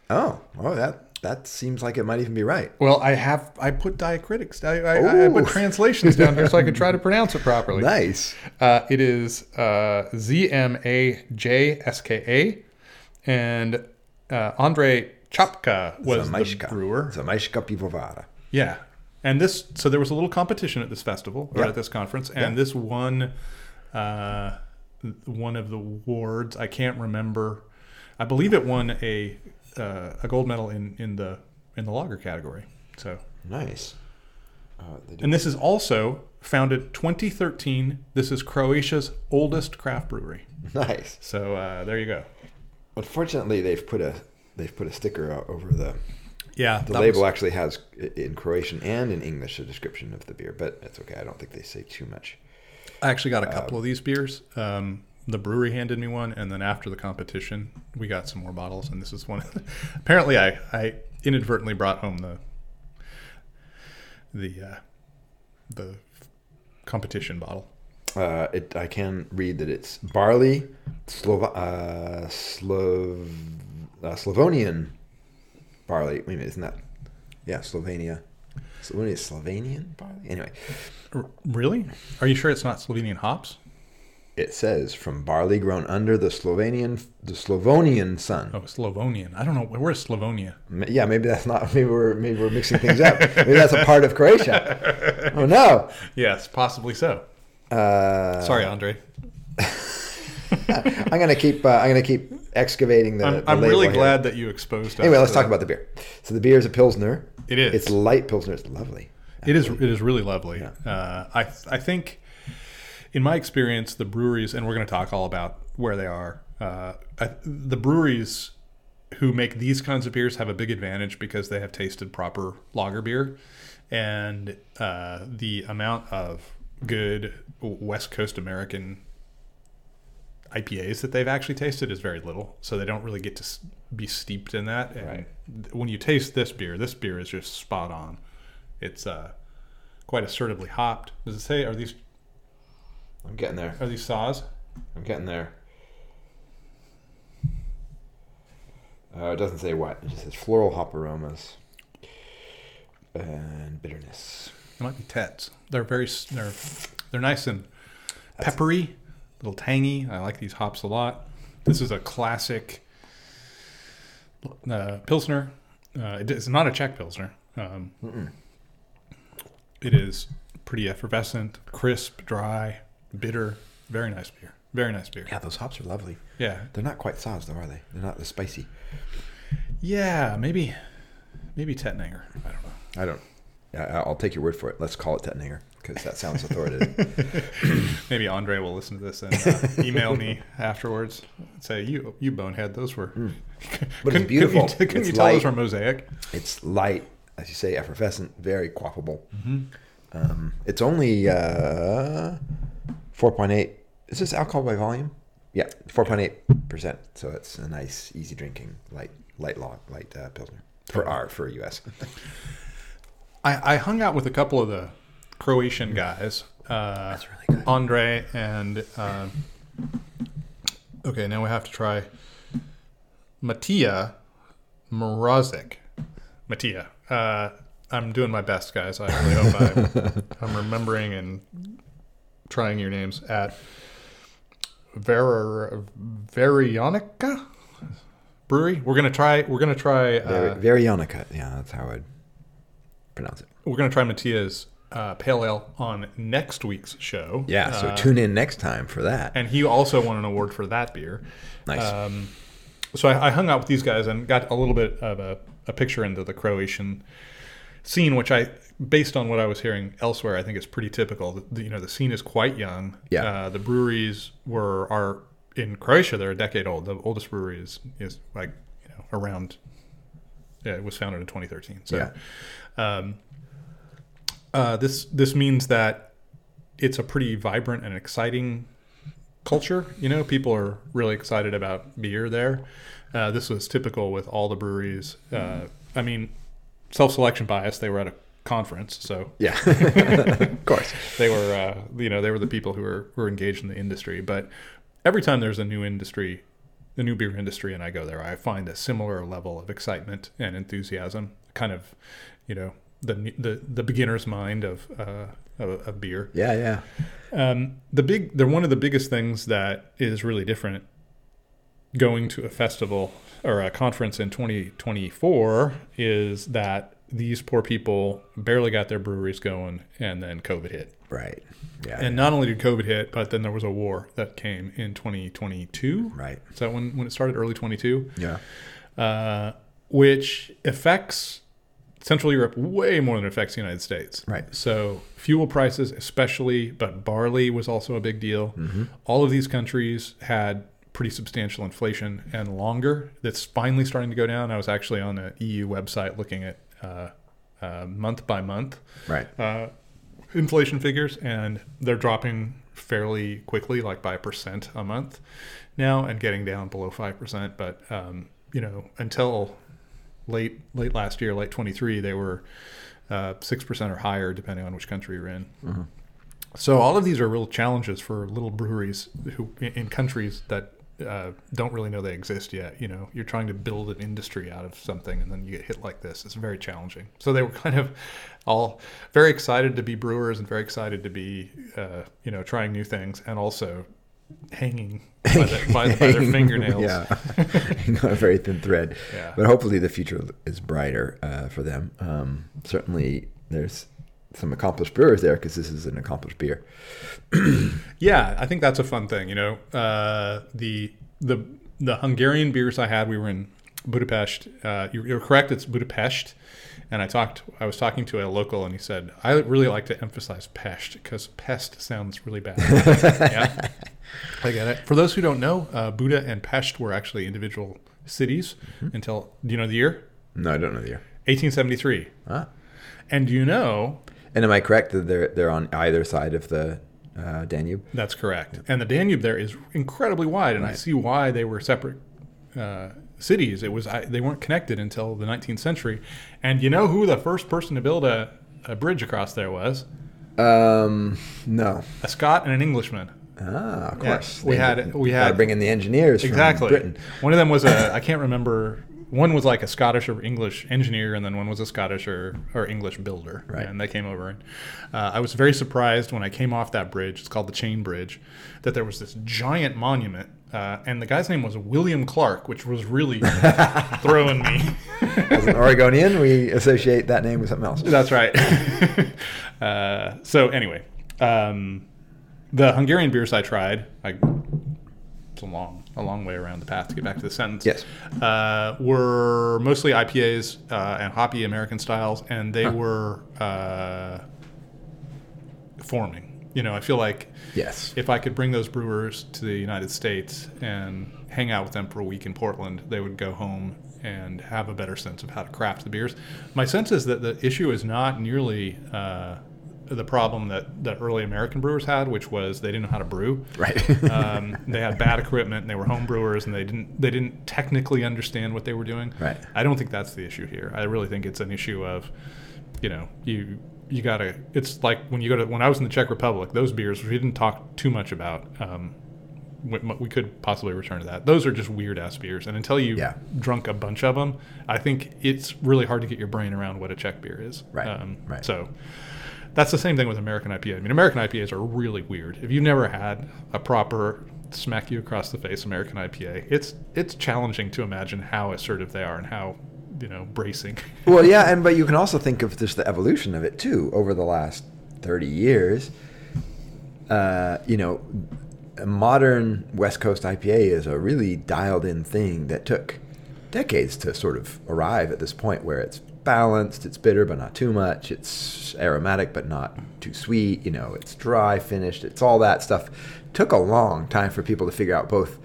[SPEAKER 1] Oh, oh, that that seems like it might even be right.
[SPEAKER 2] Well, I have I put diacritics. I, I, I put translations down here so I could try to pronounce it properly.
[SPEAKER 1] Nice.
[SPEAKER 2] Uh, it is uh, Z M A J S K A, and uh, Andre Chapka was the
[SPEAKER 1] Zmajska.
[SPEAKER 2] brewer.
[SPEAKER 1] Zmajska Pivovara.
[SPEAKER 2] Yeah, and this so there was a little competition at this festival or
[SPEAKER 1] Yeah.
[SPEAKER 2] at this conference, and this won uh, one of the awards. I can't remember. I believe it won a uh, a gold medal in in the in the lager category. So,
[SPEAKER 1] Nice. Uh,
[SPEAKER 2] and this is also founded 2013. This is Croatia's oldest craft brewery.
[SPEAKER 1] nice.
[SPEAKER 2] So uh, there you go.
[SPEAKER 1] Unfortunately, they've put a they've put a sticker out over the
[SPEAKER 2] Yeah,
[SPEAKER 1] the label. actually has in Croatian and in English a description of the beer, but it's okay. I don't think they say too much.
[SPEAKER 2] I actually got a couple of these beers. Um, the brewery handed me one, and then after the competition, we got some more bottles. And this is one. apparently, I, I inadvertently brought home the the uh, the competition bottle.
[SPEAKER 1] Uh, it, I can read that it's barley, Slova, uh, Slov, uh, Slavonian barley. Wait a minute, isn't that? Yeah, Slovenia. Slovenia Slovenian barley. Anyway,
[SPEAKER 2] R- really? Are you sure it's not Slovenian hops?
[SPEAKER 1] It says from barley grown under the Slovenian, the Slavonian sun.
[SPEAKER 2] Oh, Slavonian. I don't know. Where's Slavonia?
[SPEAKER 1] Yeah, maybe that's not. Maybe we're maybe we're mixing things up. Maybe that's a part of Croatia. Oh no.
[SPEAKER 2] Yes, possibly so.
[SPEAKER 1] Uh,
[SPEAKER 2] Sorry, Andre.
[SPEAKER 1] I'm gonna keep. Uh, I'm gonna keep excavating the.
[SPEAKER 2] I'm,
[SPEAKER 1] the
[SPEAKER 2] I'm
[SPEAKER 1] label
[SPEAKER 2] really
[SPEAKER 1] here.
[SPEAKER 2] glad that you exposed.
[SPEAKER 1] Anyway,
[SPEAKER 2] us
[SPEAKER 1] let's talk
[SPEAKER 2] that.
[SPEAKER 1] about the beer. So the beer is a pilsner.
[SPEAKER 2] It is.
[SPEAKER 1] It's light pilsner. It's lovely.
[SPEAKER 2] It is. It is really lovely.
[SPEAKER 1] Yeah.
[SPEAKER 2] Uh, I I think, in my experience, the breweries, and we're going to talk all about where they are. Uh, I, the breweries who make these kinds of beers have a big advantage because they have tasted proper lager beer, and uh, the amount of good West Coast American IPAs that they've actually tasted is very little, so they don't really get to be steeped in that. And
[SPEAKER 1] Right.
[SPEAKER 2] when you taste this beer, this beer is just spot on. It's uh, quite assertively hopped. Does it say are these
[SPEAKER 1] I'm getting there.
[SPEAKER 2] are these Saaz?
[SPEAKER 1] I'm getting there. Uh, it doesn't say what. It just says floral hop aromas and bitterness.
[SPEAKER 2] It might be Tets. They're very they're they're nice and peppery, a little tangy. I like these hops a lot. This is a classic uh, pilsner. Uh, it's not a Czech pilsner. Um, it is pretty effervescent, crisp, dry, bitter. Very nice beer. Very nice beer.
[SPEAKER 1] Yeah, those hops are lovely.
[SPEAKER 2] Yeah,
[SPEAKER 1] They're not quite Saaz though, are they? They're not the spicy.
[SPEAKER 2] yeah. Maybe maybe Tettnanger. I don't know.
[SPEAKER 1] I don't. I- I'll take your word for it. Let's call it Tettnanger because that sounds authoritative.
[SPEAKER 2] Maybe Andre will listen to this and uh, email me afterwards. and Say you, you bonehead. Those were.
[SPEAKER 1] But it's beautiful.
[SPEAKER 2] Couldn't you, couldn't
[SPEAKER 1] It's
[SPEAKER 2] you tell
[SPEAKER 1] light.
[SPEAKER 2] those were mosaic?
[SPEAKER 1] It's light, as you say, effervescent, very quaffable.
[SPEAKER 2] Mm-hmm.
[SPEAKER 1] Um, it's only uh, 4.8. Is this alcohol by volume? Yeah, 4.8%. So it's a nice, easy drinking, light, light log, light uh, pilsner for R for US.
[SPEAKER 2] I, I hung out with a couple of the Croatian guys. Uh,
[SPEAKER 1] That's really good.
[SPEAKER 2] Andre and um, okay, now we have to try Matija Morozic. Matija. Uh, I'm doing my best, guys. I really hope I'm remembering and trying your names at Ver Varionica Brewery. We're gonna try. We're gonna try. Uh,
[SPEAKER 1] very Ionica. Yeah, that's how I'd pronounce it.
[SPEAKER 2] we're gonna try Matija's uh, Pale Ale on next week's show.
[SPEAKER 1] Yeah, so
[SPEAKER 2] Uh,
[SPEAKER 1] tune in next time for that.
[SPEAKER 2] and he also won an award for that beer.
[SPEAKER 1] Nice.
[SPEAKER 2] Um, so I, I hung out with these guys and got a little bit of a, a picture into the Croatian scene, which I, based on what I was hearing elsewhere, I think it's pretty typical. The, you know, the scene is quite young.
[SPEAKER 1] Yeah.
[SPEAKER 2] Uh, the breweries were are in Croatia. They're a decade old. The oldest brewery is is like you know around. Yeah, it was founded in 2013. So.
[SPEAKER 1] Yeah.
[SPEAKER 2] Um, uh, this this means that it's a pretty vibrant and exciting culture. You know, people are really excited about beer there. Uh, this was typical with all the breweries. Uh, I mean, self-selection bias. They were at a conference, so
[SPEAKER 1] yeah, of course.
[SPEAKER 2] they were uh, you know they were the people who were who were engaged in the industry. But every time there's a new industry the new beer industry and I go there, I find a similar level of excitement and enthusiasm, kind of, you know, the the, the beginner's mind of, uh, of of beer.
[SPEAKER 1] Yeah, yeah.
[SPEAKER 2] Um, the big, they're one of the biggest things that is really different going to a festival or a conference in 2024 is that these poor people barely got their breweries going and then COVID hit.
[SPEAKER 1] Right. Yeah.
[SPEAKER 2] And not only did COVID hit, but then there was a war that came in 2022.
[SPEAKER 1] right.
[SPEAKER 2] Is that when, when it started? Early 22?
[SPEAKER 1] Yeah.
[SPEAKER 2] Uh, which affects Central Europe way more than it affects the United States.
[SPEAKER 1] Right.
[SPEAKER 2] So fuel prices, especially, but barley was also a big deal.
[SPEAKER 1] Mm-hmm.
[SPEAKER 2] All of these countries had pretty substantial inflation and longer. That's finally starting to go down. I was actually on the EU website looking at month by month
[SPEAKER 1] Right.
[SPEAKER 2] uh, inflation figures, and they're dropping fairly quickly, like by a percent a month now, and getting down below five percent. But um, you know, until late late last year, late twenty three, they were uh, six percent or higher, depending on which country you're in. So all of these are real challenges for little breweries who in countries that uh, don't really know they exist yet. You know, you're trying to build an industry out of something, and then you get hit like this. It's very challenging. So they were kind of all very excited to be brewers and very excited to be, uh, you know, trying new things, and also hanging by, the, by, by their fingernails.
[SPEAKER 1] Yeah. On a very thin thread.
[SPEAKER 2] Yeah.
[SPEAKER 1] But hopefully the future is brighter uh, for them. Um, certainly there's some accomplished brewers there because this is an accomplished beer.
[SPEAKER 2] Yeah, I think that's a fun thing. You know, uh, the the the Hungarian beers I had, we were in Budapest. Uh, you're, you're correct; it's Budapest. And I talked. I was talking to a local, and he said, "I really like to emphasize pest because pest sounds really bad." yeah, I get it. For those who don't know, uh, Buda and Pest were actually individual cities until do you know the year?
[SPEAKER 1] No, I don't know the year.
[SPEAKER 2] 1873.
[SPEAKER 1] Ah.
[SPEAKER 2] And do you know
[SPEAKER 1] And am I correct that they're they're on either side of the uh, Danube?
[SPEAKER 2] That's correct. And the Danube there is incredibly wide, and I see why they were separate uh, cities. It was I, they weren't connected until the 19th century. And you know who the first person to build a, a bridge across there was?
[SPEAKER 1] Um, no.
[SPEAKER 2] A Scot and an Englishman.
[SPEAKER 1] Ah, of
[SPEAKER 2] Yeah,
[SPEAKER 1] course.
[SPEAKER 2] we had- we had-
[SPEAKER 1] bring in the engineers
[SPEAKER 2] Exactly.
[SPEAKER 1] from Britain.
[SPEAKER 2] One of them was a I can't remember. One was like a Scottish or English engineer, and then one was a Scottish or, or English builder.
[SPEAKER 1] Right.
[SPEAKER 2] And they came over, and uh, I was very surprised when I came off that bridge. It's called the Chain Bridge. That there was this giant monument, uh, and the guy's name was William Clark, which was really throwing me.
[SPEAKER 1] As an Oregonian, we associate that name with something else.
[SPEAKER 2] That's right. uh, so anyway, um, the Hungarian beers I tried, I, it's a long, a long way around the path to get back to the sentence.
[SPEAKER 1] Yes.
[SPEAKER 2] uh, were mostly IPAs uh, and hoppy American styles, and they were uh, forming. You know, I feel like
[SPEAKER 1] Yes.
[SPEAKER 2] if I could bring those brewers to the United States and hang out with them for a week in Portland, they would go home and have a better sense of how to craft the beers. My sense is that the issue is not nearly uh, the problem that, that early American brewers had, which was they didn't know how to brew.
[SPEAKER 1] Right.
[SPEAKER 2] Um, they had bad equipment, and they were home brewers, and they didn't they didn't technically understand what they were doing.
[SPEAKER 1] Right.
[SPEAKER 2] I don't think that's the issue here. I really think it's an issue of, you know, you you gotta. It's like when you go to when I was in the Czech Republic, those beers we didn't talk too much about. Um, we, we could possibly return to that. Those are just weird ass beers, and until you
[SPEAKER 1] Yeah.
[SPEAKER 2] drunk a bunch of them, I think it's really hard to get your brain around what a Czech beer is.
[SPEAKER 1] Right,
[SPEAKER 2] Um,
[SPEAKER 1] right.
[SPEAKER 2] So that's the same thing with American IPA. I mean, American IPAs are really weird. If you've never had a proper smack you across the face American IPA, it's it's challenging to imagine how assertive they are and how you know bracing.
[SPEAKER 1] well, yeah, and but you can also think of just the evolution of it too over the last thirty years. Uh, you know, a modern West Coast IPA is a really dialed-in thing that took decades to sort of arrive at this point where it's balanced, it's bitter but not too much, it's aromatic but not too sweet. You know, it's dry finished, it's all that stuff. Took a long time for people to figure out both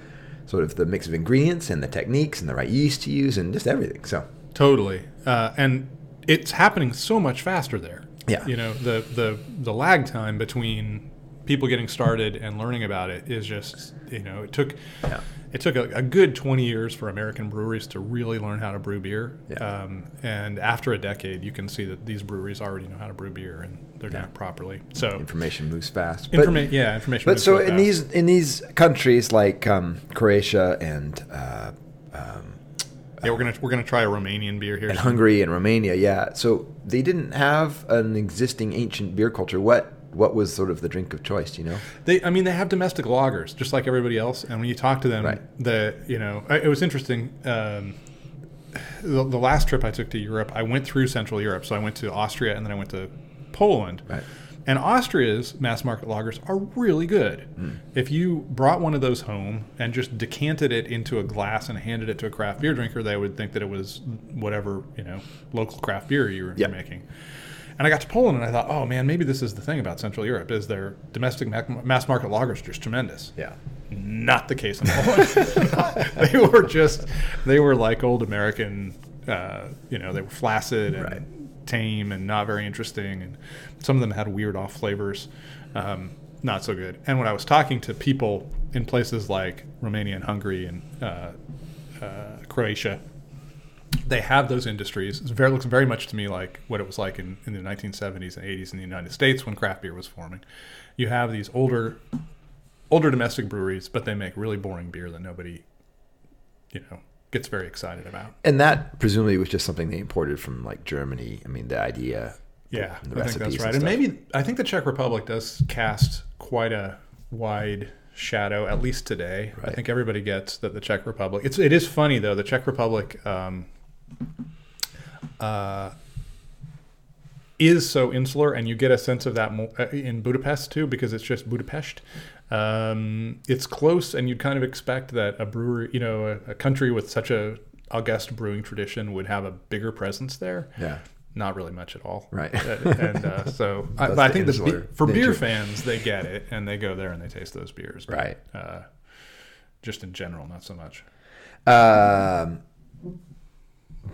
[SPEAKER 1] sort of the mix of ingredients and the techniques and the right yeast to use and just everything. So.
[SPEAKER 2] Totally, uh, and it's happening so much faster there.
[SPEAKER 1] Yeah.
[SPEAKER 2] you know the the the lag time between people getting started and learning about it is just you know it took
[SPEAKER 1] Yeah.
[SPEAKER 2] It took a, a good 20 years for American breweries to really learn how to brew beer.
[SPEAKER 1] Yeah.
[SPEAKER 2] Um, and after a decade, you can see that these breweries already know how to brew beer and they're doing it properly. So
[SPEAKER 1] Information moves fast. But-
[SPEAKER 2] informa- yeah, information.
[SPEAKER 1] But
[SPEAKER 2] moves
[SPEAKER 1] so
[SPEAKER 2] so
[SPEAKER 1] in
[SPEAKER 2] fast.
[SPEAKER 1] these in these countries like um, Croatia and uh,
[SPEAKER 2] yeah, we're gonna we're gonna try a Romanian beer here.
[SPEAKER 1] and. Hungary and Romania, yeah. So they didn't have an existing ancient beer culture. What what was sort of the drink of choice? You know,
[SPEAKER 2] They, I mean, they have domestic lagers just like everybody else. And when you talk to them,
[SPEAKER 1] Right.
[SPEAKER 2] the you know, it was interesting. Um, the, the last trip I took to Europe, I went through Central Europe. So I went to Austria and then I went to Poland.
[SPEAKER 1] Right.
[SPEAKER 2] And Austria's mass market lagers are really good. If you brought one of those home and just decanted it into a glass and handed it to a craft beer drinker, they would think that it was whatever you know local craft beer you were
[SPEAKER 1] Yeah.
[SPEAKER 2] making. And I got to Poland and I thought, oh man, maybe this is the thing about Central Europe is their domestic mass market lagers just tremendous.
[SPEAKER 1] yeah,
[SPEAKER 2] Not the case in Poland. they were just they were like old American. Uh, you know, they were flaccid and
[SPEAKER 1] Right.
[SPEAKER 2] tame and not very interesting, and some of them had weird off flavors. Um, not so good. And when I was talking to people in places like Romania and Hungary and uh, uh, Croatia, they have those industries. It very, looks very much to me like what it was like in, in the 1970s and 80s in the United States when craft beer was forming. You have these older, older domestic breweries, but they make really boring beer that nobody, you know, gets very excited about.
[SPEAKER 1] and that presumably was just something they imported from like Germany. I mean, the idea.
[SPEAKER 2] Yeah,
[SPEAKER 1] the
[SPEAKER 2] I think that's right.
[SPEAKER 1] and
[SPEAKER 2] And, maybe I think the Czech Republic does cast quite a wide shadow, at least today. I think everybody gets that the Czech Republic. It's it is funny though. The Czech Republic um, uh, is so insular, and you get a sense of that uh, in Budapest too, because it's just Budapest. Um, it's close, and you'd kind of expect that a brewery, you know, a, a country with such a august brewing tradition would have a bigger presence there
[SPEAKER 1] Yeah,
[SPEAKER 2] not really much at all.
[SPEAKER 1] Right.
[SPEAKER 2] Uh, and uh, so, I, but I think the for beer fans, they get it and they go there and they taste those beers. But,
[SPEAKER 1] Right.
[SPEAKER 2] Uh, just in general, not so much.
[SPEAKER 1] Um,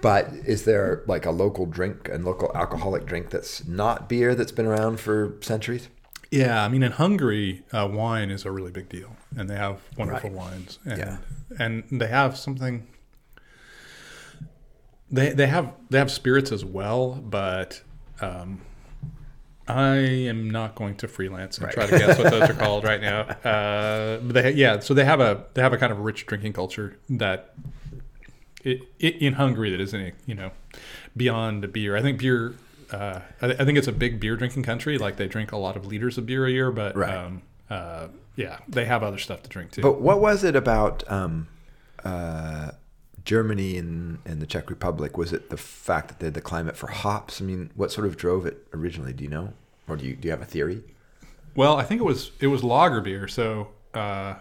[SPEAKER 1] but is there like a local drink and local alcoholic drink that's not beer that's been around for centuries?
[SPEAKER 2] Yeah, I mean, in Hungary, uh, wine is a really big deal, and they have wonderful
[SPEAKER 1] Right.
[SPEAKER 2] wines, and
[SPEAKER 1] Yeah.
[SPEAKER 2] and they have something. They they have they have spirits as well, but um, I am not going to freelance and
[SPEAKER 1] Right.
[SPEAKER 2] try to guess what those are called right now. Uh, but they yeah, so they have a they have a kind of rich drinking culture that in Hungary that isn't you know beyond beer. I think beer. Uh, I, I think it's a big beer drinking country. Like they drink a lot of liters of beer a year, but
[SPEAKER 1] Right.
[SPEAKER 2] um, uh, yeah, they have other stuff to drink too.
[SPEAKER 1] But what was it about um, uh, Germany and, and the Czech Republic? Was it the fact that they had the climate for hops? I mean, what sort of drove it originally? Do you know, or do you do you have a theory?
[SPEAKER 2] Well, I think it was it was lager beer. So uh,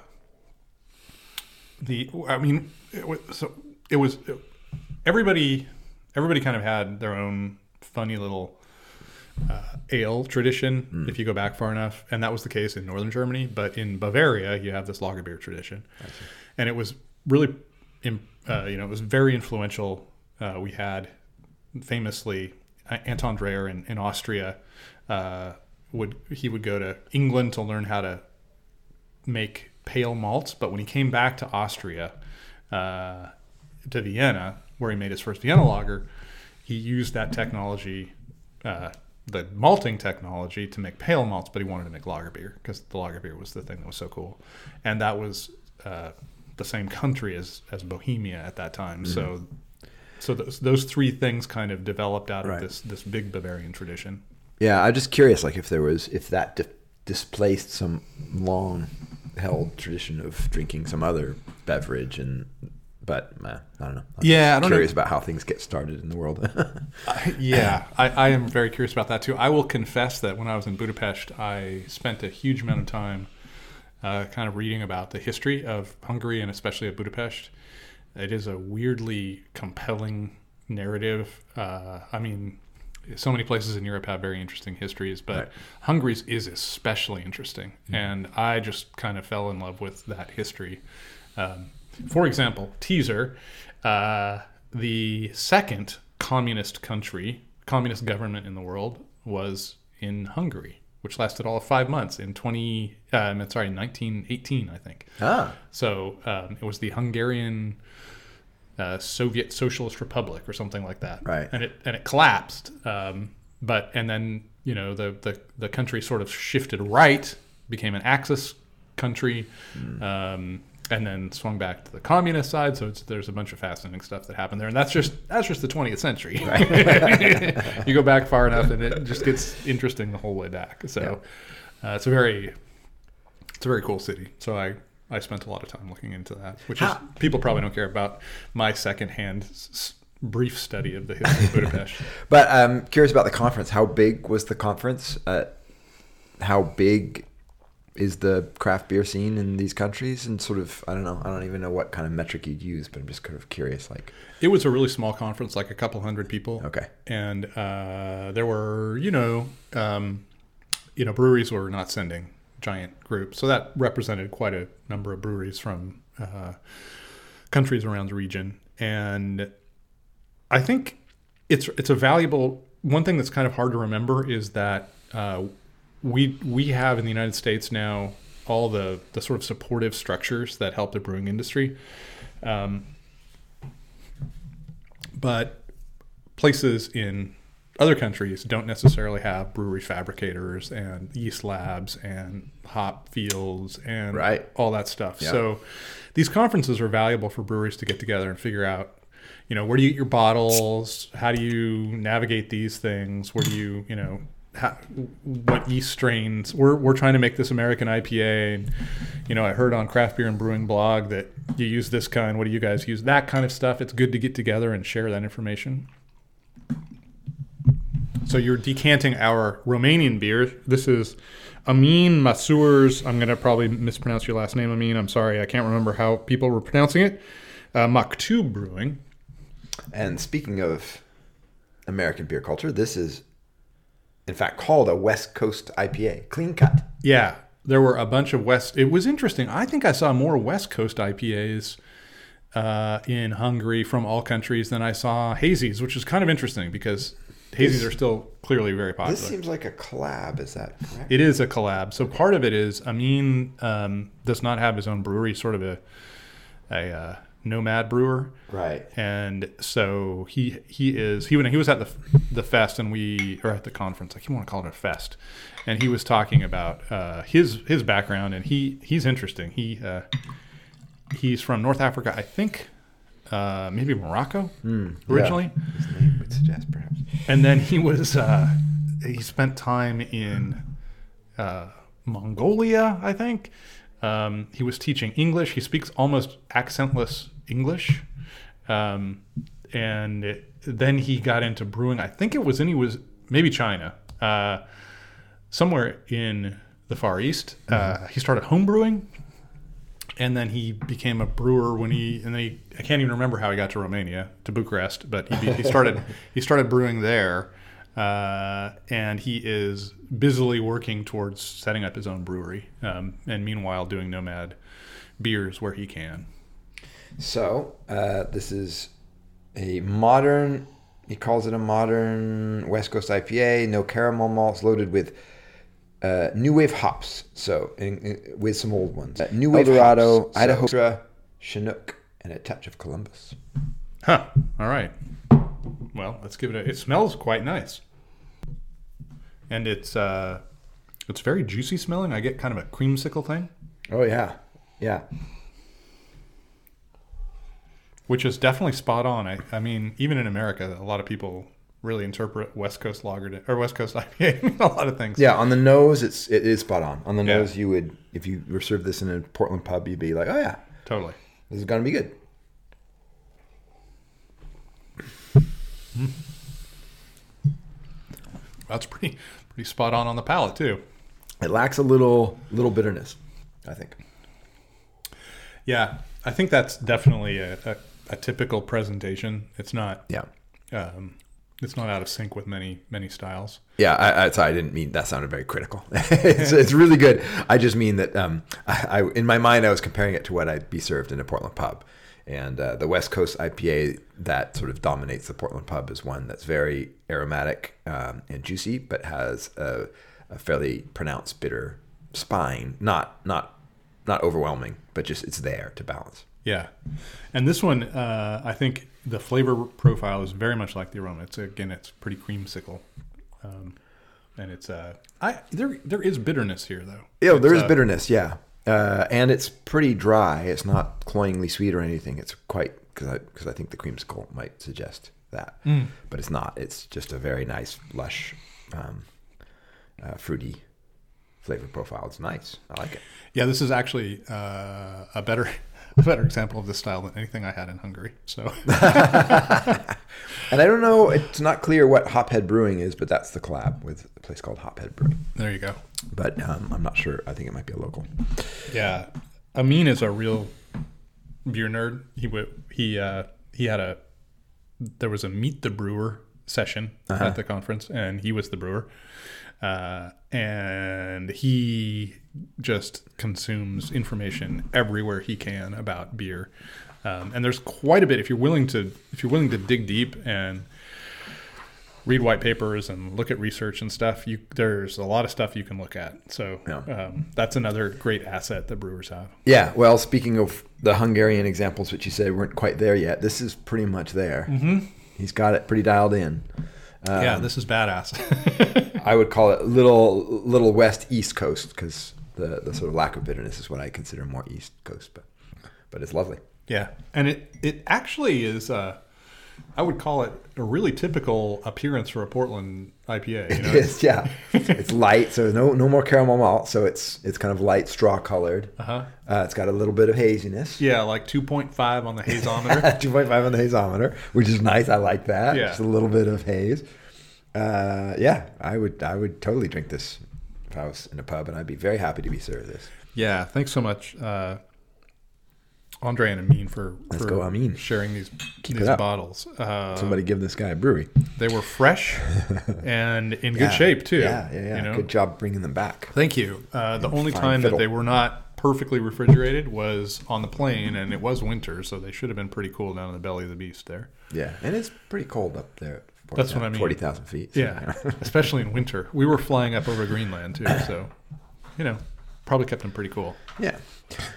[SPEAKER 2] the I mean, it was, so it was everybody everybody kind of had their own funny little uh, ale tradition if you go back far enough, and that was the case in northern Germany. But in Bavaria, you have this lager beer tradition, and it was really, uh, you know, it was very influential. Uh, we had famously uh, Anton Dreher in, in Austria uh, would he would go to England to learn how to make pale malts, but when he came back to Austria, uh, to Vienna, where he made his first Vienna lager, he used that technology, uh, the malting technology, to make pale malts, but he wanted to make lager beer because the lager beer was the thing that was so cool, and that was uh, the same country as as Bohemia at that time. So, so those, those three things kind of developed out
[SPEAKER 1] Right.
[SPEAKER 2] of this this big Bavarian tradition.
[SPEAKER 1] Yeah, I'm just curious, like if there was if that di- displaced some long held tradition of drinking some other beverage, and but uh, I don't know. I'm
[SPEAKER 2] Yeah, I don't know.
[SPEAKER 1] curious about how things get started in the world.
[SPEAKER 2] yeah, I, I am very curious about that too. I will confess that when I was in Budapest, I spent a huge amount of time uh, kind of reading about the history of Hungary and especially of Budapest. It is a weirdly compelling narrative. Uh, I mean, so many places in Europe have very interesting histories, but
[SPEAKER 1] Right.
[SPEAKER 2] Hungary's is especially interesting. And I just kind of fell in love with that history. Um, for example, teaser uh, the second communist country, communist government in the world was in Hungary, which lasted all of five months in 20, um, sorry, 1918, I think.
[SPEAKER 1] Ah,
[SPEAKER 2] So um, it was the Hungarian uh, Soviet Socialist Republic or something like that.
[SPEAKER 1] Right.
[SPEAKER 2] And it and it collapsed. Um, but and then you know the, the the country sort of shifted right, became an Axis country, um, and then swung back to the communist side. So it's, there's a bunch of fascinating stuff that happened there, and that's just that's just the 20th century. you go back far enough, and it just gets interesting the whole way back. So uh, it's a very it's a very cool city. So I I spent a lot of time looking into that, which is people probably don't care about my secondhand s- brief study of the history of Budapest.
[SPEAKER 1] but I'm curious about the conference. How big was the conference? Uh, how big is the craft beer scene in these countries? And sort of, I don't know. I don't even know what kind of metric you'd use, but I'm just kind of curious. Like,
[SPEAKER 2] it was a really small conference, like a couple hundred people.
[SPEAKER 1] okay,
[SPEAKER 2] and uh, there were you know um, you know breweries were not sending giant groups so that represented quite a number of breweries from uh, countries around the region and i think it's it's a valuable one thing that's kind of hard to remember is that uh, we we have in the united states now all the the sort of supportive structures that help the brewing industry um, but places in other countries don't necessarily have brewery fabricators and yeast labs and hop fields and
[SPEAKER 1] Right.
[SPEAKER 2] all that stuff.
[SPEAKER 1] Yeah.
[SPEAKER 2] So these conferences are valuable for breweries to get together and figure out, you know, where do you get your bottles? How do you navigate these things? Where do you, you know, what yeast strains? We're, we're trying to make this American IPA. And, you know, I heard on Craft Beer and Brewing blog that you use this kind. What do you guys use? That kind of stuff. It's good to get together and share that information. So you're decanting our Romanian beer. This is Amin Masur's. I'm going to probably mispronounce your last name, Amin. I'm sorry. I can't remember how people were pronouncing it. Uh, Maktoob Brewing.
[SPEAKER 1] And speaking of American beer culture, this is, in fact, called a West Coast IPA, clean cut.
[SPEAKER 2] Yeah, there were a bunch of West. It was interesting. I think I saw more West Coast IPAs uh, in Hungary from all countries than I saw hazies, which is kind of interesting because hazies are still clearly very popular.
[SPEAKER 1] This seems like a collab. Is that correct?
[SPEAKER 2] It is a collab. So part of it is Amin um, does not have his own brewery, sort of a a uh, nomad brewer,
[SPEAKER 1] right.
[SPEAKER 2] and so he he is he when he was at the the fest and we or at the conference. I keep want to call it a fest, and he was talking about uh, his his background and he he's interesting. He uh, he's from North Africa, I think. Uh, maybe Morocco originally
[SPEAKER 1] His name would suggest, perhaps.
[SPEAKER 2] and then he was uh, he spent time in uh, Mongolia, I think. Um, he was teaching English. He speaks almost accentless English, um, and then he got into brewing. I think it was in he was maybe China, uh, somewhere in the Far East. Uh, he started home brewing, and then he became a brewer when he and then he I can't even remember how he got to Romania to Bucharest, but he, he started he started brewing there, uh, and he is busily working towards setting up his own brewery, um, and meanwhile doing nomad beers where he can.
[SPEAKER 1] So uh, this is a modern. He calls it a modern West Coast IPA. No caramel malts, loaded with uh, new wave hops. So in, in- with some old ones. Uh, new
[SPEAKER 2] Wave
[SPEAKER 1] El
[SPEAKER 2] Dorado, hops,
[SPEAKER 1] Idaho, Extra, Chinook, and a touch of Columbus.
[SPEAKER 2] Huh. All right. Well, let's give it a. It smells quite nice, and it's uh, it's very juicy smelling. I get kind of a creamsicle thing.
[SPEAKER 1] Oh yeah, yeah.
[SPEAKER 2] Which is definitely spot on. I, I mean, even in America, a lot of people really interpret West Coast lager or West Coast IPA a lot of things.
[SPEAKER 1] Yeah, on the nose, it's it is spot on. On the
[SPEAKER 2] Yeah.
[SPEAKER 1] nose, you would if you were served this in a Portland pub, you'd be like, oh yeah,
[SPEAKER 2] totally.
[SPEAKER 1] this is gonna be good.
[SPEAKER 2] That's pretty pretty spot on on the palate too.
[SPEAKER 1] It lacks a little little bitterness, I think.
[SPEAKER 2] Yeah, I think that's definitely a, a, a typical presentation. It's not
[SPEAKER 1] Yeah.
[SPEAKER 2] um, it's not out of sync with many many styles.
[SPEAKER 1] Yeah, I, I, sorry, I didn't mean that sounded very critical. it's, it's really good. I just mean that um, I, I, in my mind, I was comparing it to what I'd be served in a Portland pub. And uh, the West Coast IPA that sort of dominates the Portland pub is one that's very aromatic um, and juicy, but has a, a fairly pronounced bitter spine. Not not not overwhelming, but just it's there to balance.
[SPEAKER 2] Yeah, and this one, uh, I think the flavor profile is very much like the aroma. It's again, it's pretty creamsicle, um, and it's uh, I there there is bitterness here though.
[SPEAKER 1] Yeah, there is
[SPEAKER 2] uh,
[SPEAKER 1] bitterness, yeah, uh, and it's pretty dry. It's not cloyingly sweet or anything. It's quite because I because I think the creamsicle might suggest that,
[SPEAKER 2] Mm.
[SPEAKER 1] but it's not. It's just a very nice, lush, um, uh, fruity flavor profile. It's nice. I like it.
[SPEAKER 2] Yeah, this is actually uh, a better a better example of this style than anything I had in Hungary. So
[SPEAKER 1] And I don't know. It's not clear what Hophead Brewing is, but that's the collab with a place called Hophead Brewing.
[SPEAKER 2] there you go.
[SPEAKER 1] But um, I'm not sure. I think it might be a local.
[SPEAKER 2] Yeah, Amin is a real beer nerd. He would he uh, he had a there was a meet the brewer session
[SPEAKER 1] Uh-huh.
[SPEAKER 2] at the conference, and he was the brewer, uh, and he just consumes information everywhere he can about beer. Um, and there's quite a bit if you're willing to if you're willing to dig deep and read white papers and look at research and stuff. You there's a lot of stuff you can look at. So
[SPEAKER 1] Yeah.
[SPEAKER 2] um, that's another great asset that brewers have.
[SPEAKER 1] Yeah. Well, speaking of the Hungarian examples, which you said weren't quite there yet, this is pretty much there. Mm-hmm. He's got it pretty dialed in. Um,
[SPEAKER 2] yeah, this is badass.
[SPEAKER 1] I would call it little little west east coast because the the sort of lack of bitterness is what I consider more east coast, but but it's lovely.
[SPEAKER 2] yeah, and it it actually is. Uh, I would call it a really typical appearance for a Portland IPA. You know,
[SPEAKER 1] It is, yeah. it's light, so no no more caramel malt, so it's it's kind of light straw colored.
[SPEAKER 2] uh-huh.
[SPEAKER 1] Uh, it's got a little bit of haziness.
[SPEAKER 2] Yeah, like 2.5 on the hazometer.
[SPEAKER 1] 2.5 on the hazometer, which is nice. I like that.
[SPEAKER 2] Yeah.
[SPEAKER 1] Just a little bit of haze. Uh, yeah, I would I would totally drink this was in a pub, and I'd be very happy to be served this.
[SPEAKER 2] yeah, thanks so much, uh, Andre and Amin, for,
[SPEAKER 1] Let's
[SPEAKER 2] for
[SPEAKER 1] go, Amin.
[SPEAKER 2] sharing these
[SPEAKER 1] Keep
[SPEAKER 2] these bottles. Uh,
[SPEAKER 1] Somebody give this guy a brewery.
[SPEAKER 2] They were fresh and in good shape too.
[SPEAKER 1] Yeah, yeah, yeah.
[SPEAKER 2] You know?
[SPEAKER 1] Good job bringing them back.
[SPEAKER 2] Thank you. Uh, the only time
[SPEAKER 1] fiddle.
[SPEAKER 2] that they were not perfectly refrigerated was on the plane, and it was winter, so they should have been pretty cool down in the belly of the beast there.
[SPEAKER 1] Yeah, and it's pretty cold up there. At
[SPEAKER 2] That's what I mean.
[SPEAKER 1] Forty thousand feet. so,
[SPEAKER 2] Yeah, especially in winter. We were flying up over Greenland too, so you know, probably kept them pretty cool.
[SPEAKER 1] yeah.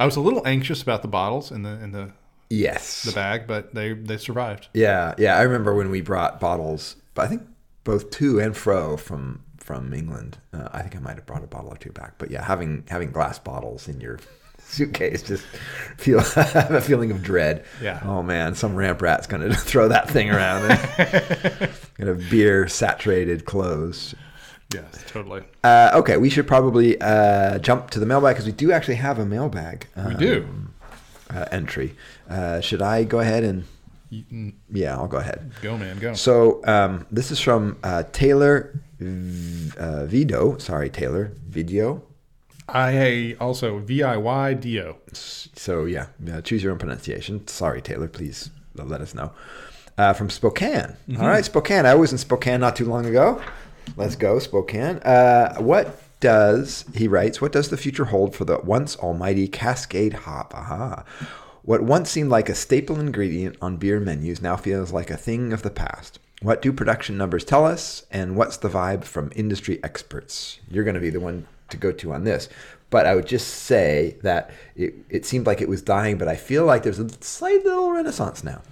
[SPEAKER 2] I was a little anxious about the bottles in the in the,
[SPEAKER 1] Yes.
[SPEAKER 2] the bag, but they they survived.
[SPEAKER 1] Yeah, yeah. I remember when we brought bottles, but I think both to and fro from from England. Uh, I think I might have brought a bottle or two back. But yeah, having having glass bottles in your suitcase just feel have a feeling of dread.
[SPEAKER 2] Yeah.
[SPEAKER 1] Oh man, some ramp rat's gonna throw that thing around. Gonna beer saturated clothes.
[SPEAKER 2] Yes, totally.
[SPEAKER 1] Uh, okay, we should probably uh, jump to the mailbag because we do actually have a mailbag.
[SPEAKER 2] We
[SPEAKER 1] um,
[SPEAKER 2] do.
[SPEAKER 1] uh, entry. Uh, should I go ahead and? Yeah, I'll go ahead.
[SPEAKER 2] Go man, go.
[SPEAKER 1] So um, this is from uh, Taylor v- uh, Vido. Sorry, Taylor Video.
[SPEAKER 2] I also V I Y D O.
[SPEAKER 1] So yeah, uh, choose your own pronunciation. Sorry, Taylor. Please let us know. Uh, from Spokane. All right, Spokane. I was in Spokane not too long ago. Let's go, Spokane. Uh, what does he writes? What does the future hold for the once almighty Cascade hop? Aha. What once seemed like a staple ingredient on beer menus now feels like a thing of the past. What do production numbers tell us? And what's the vibe from industry experts? You're going to be the one to go to on this. But I would just say that it, it seemed like it was dying, but I feel like there's a slight little renaissance now.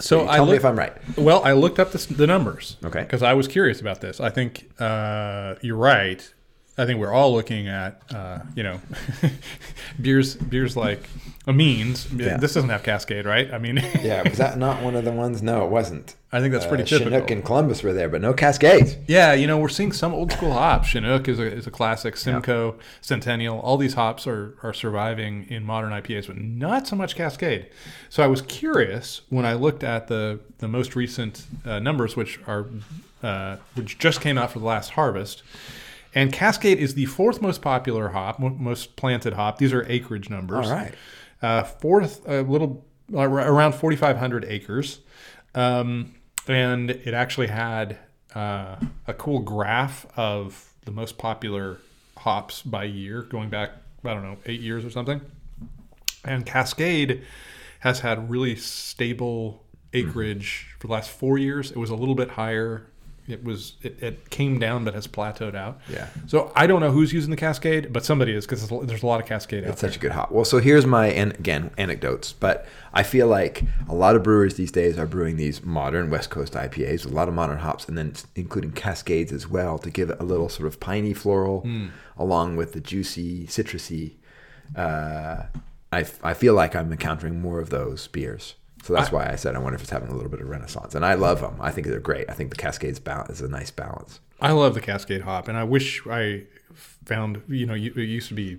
[SPEAKER 2] So
[SPEAKER 1] Tell
[SPEAKER 2] I
[SPEAKER 1] me if I'm right.
[SPEAKER 2] Well, I looked up the, the numbers.
[SPEAKER 1] Okay.
[SPEAKER 2] Because I was curious about this. I think uh, you're right. I think we're all looking at, uh, you know, beers beers like Amin's.
[SPEAKER 1] Yeah.
[SPEAKER 2] This doesn't have Cascade, right? I mean,
[SPEAKER 1] Yeah, was that not one of the ones? No, it wasn't.
[SPEAKER 2] I think that's pretty
[SPEAKER 1] Uh,
[SPEAKER 2] typical.
[SPEAKER 1] Chinook and Columbus were there, but no Cascades.
[SPEAKER 2] Yeah, you know, we're seeing some old school hops. Chinook is a, is a classic. Simcoe, Centennial, all these hops are, are surviving in modern IPAs, but not so much Cascade. So I was curious when I looked at the, the most recent uh, numbers, which are uh, which just came out for the last harvest. And Cascade is the fourth most popular hop, most planted hop. These are acreage numbers.
[SPEAKER 1] All right.
[SPEAKER 2] Uh, fourth, a little uh, around 4,500 acres. Um, and it actually had uh, a cool graph of the most popular hops by year, going back, I don't know, eight years or something. And Cascade has had really stable acreage for the last four years. It was a little bit higher it was it, it came down but has plateaued out.
[SPEAKER 1] Yeah.
[SPEAKER 2] So I don't know who's using the Cascade, but somebody is because there's a lot of Cascade out
[SPEAKER 1] It's such a good hop. Well, so here's my and again anecdotes, but I feel like a lot of brewers these days are brewing these modern West Coast IPAs, a lot of modern hops, and then including Cascades as well to give it a little sort of piney floral, along with the juicy citrusy. Uh, I I feel like I'm encountering more of those beers. So that's
[SPEAKER 2] I-
[SPEAKER 1] why I said I wonder if it's having a little bit of renaissance, and I love them. I think they're great. I think the Cascades balance is a nice balance.
[SPEAKER 2] I love the Cascade hop, and I wish I found you know it used to be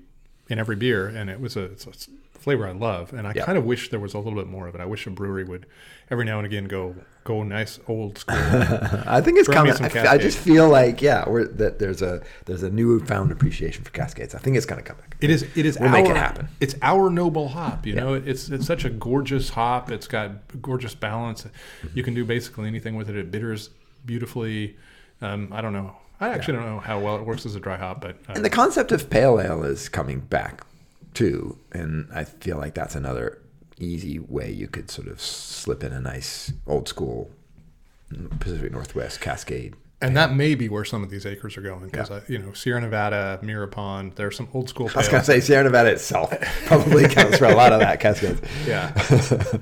[SPEAKER 2] in every beer, and it was a, it's a flavor I love, and I
[SPEAKER 1] Yeah.
[SPEAKER 2] kind of wish there was a little bit more of it. I wish a brewery would every now and again go go nice old school.
[SPEAKER 1] I think it's coming. I, f- I just feel like yeah, we're, that there's a there's a newfound appreciation for Cascades. I think it's going to come back.
[SPEAKER 2] It is. It is.
[SPEAKER 1] We'll
[SPEAKER 2] our,
[SPEAKER 1] make it happen.
[SPEAKER 2] It's our noble hop. You know, it's it's such a gorgeous hop. It's got gorgeous balance. You can do basically anything with it. It bitters beautifully. Um, I don't know. I actually don't know how well it works as a dry hop, but uh,
[SPEAKER 1] And the concept of pale ale is coming back too, and I feel like that's another easy way you could sort of slip in a nice old school Pacific Northwest Cascade.
[SPEAKER 2] and that may be where some of these acres are going because
[SPEAKER 1] Yeah.
[SPEAKER 2] you know Sierra Nevada, Mirror Pond. There's some old school.
[SPEAKER 1] I was going to say Sierra Nevada itself probably counts for a lot of that Cascades.
[SPEAKER 2] Yeah.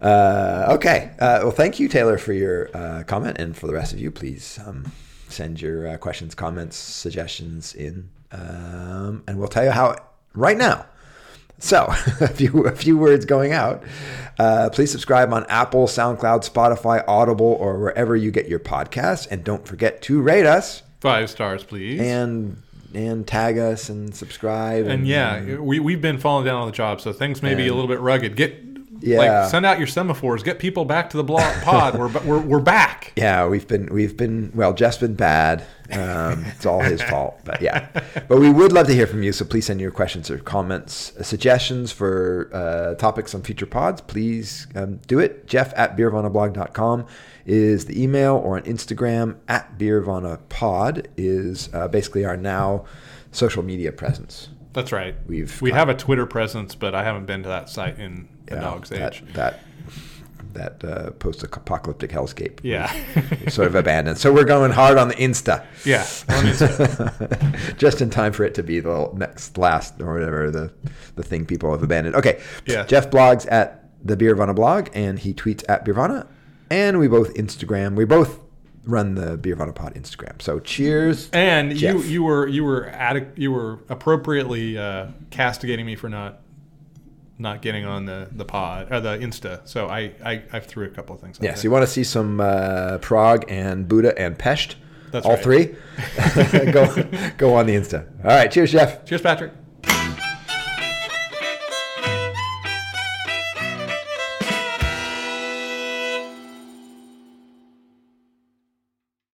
[SPEAKER 1] Uh, okay. Uh, well, thank you, Taylor, for your uh, comment, and for the rest of you, please um, send your uh, questions, comments, suggestions in, um, and we'll tell you how right now. So, a few a few words going out. Uh, please subscribe on Apple, SoundCloud, Spotify, Audible, or wherever you get your podcasts, and don't forget to rate us
[SPEAKER 2] Five stars, please.
[SPEAKER 1] and and tag us and subscribe.
[SPEAKER 2] And yeah, we we've been falling down on the job, so things may be a little bit rugged. Get
[SPEAKER 1] Yeah.
[SPEAKER 2] like send out your semaphores. Get people back to the blog pod. We're we're we're back.
[SPEAKER 1] Yeah, we've been we've been well. Jeff's been bad. Um, it's all his fault. But yeah, but we would love to hear from you. So please send your questions or comments, uh, suggestions for uh, topics on future pods. Please um, do it. Jeff at beervanablog.com is the email, or on Instagram at beervanapod is uh, basically our now social media presence.
[SPEAKER 2] That's right.
[SPEAKER 1] We've
[SPEAKER 2] we have a Twitter presence, but I haven't been to that site in a
[SPEAKER 1] Yeah,
[SPEAKER 2] dog's
[SPEAKER 1] that,
[SPEAKER 2] age.
[SPEAKER 1] That that uh, post-apocalyptic hellscape.
[SPEAKER 2] Yeah.
[SPEAKER 1] sort of abandoned. So we're going hard on the Insta.
[SPEAKER 2] yeah. I mean,
[SPEAKER 1] just in time for it to be the next last or whatever the the thing people have abandoned. Okay.
[SPEAKER 2] Yeah.
[SPEAKER 1] Jeff blogs at the Beervana blog and he tweets at Beervana. And we both Instagram. We both run the Beervana pod Instagram. So cheers.
[SPEAKER 2] and you
[SPEAKER 1] Jeff.
[SPEAKER 2] you were you were adi- you were appropriately uh, castigating me for not not getting on the the pod or the Insta. So I I, I threw a couple of things.
[SPEAKER 1] Yes,
[SPEAKER 2] there.
[SPEAKER 1] you want to see some uh, Prague and Buda and Pest.
[SPEAKER 2] That's
[SPEAKER 1] all
[SPEAKER 2] right.
[SPEAKER 1] three. go go on the Insta. All right. Cheers, Jeff.
[SPEAKER 2] Cheers, Patrick.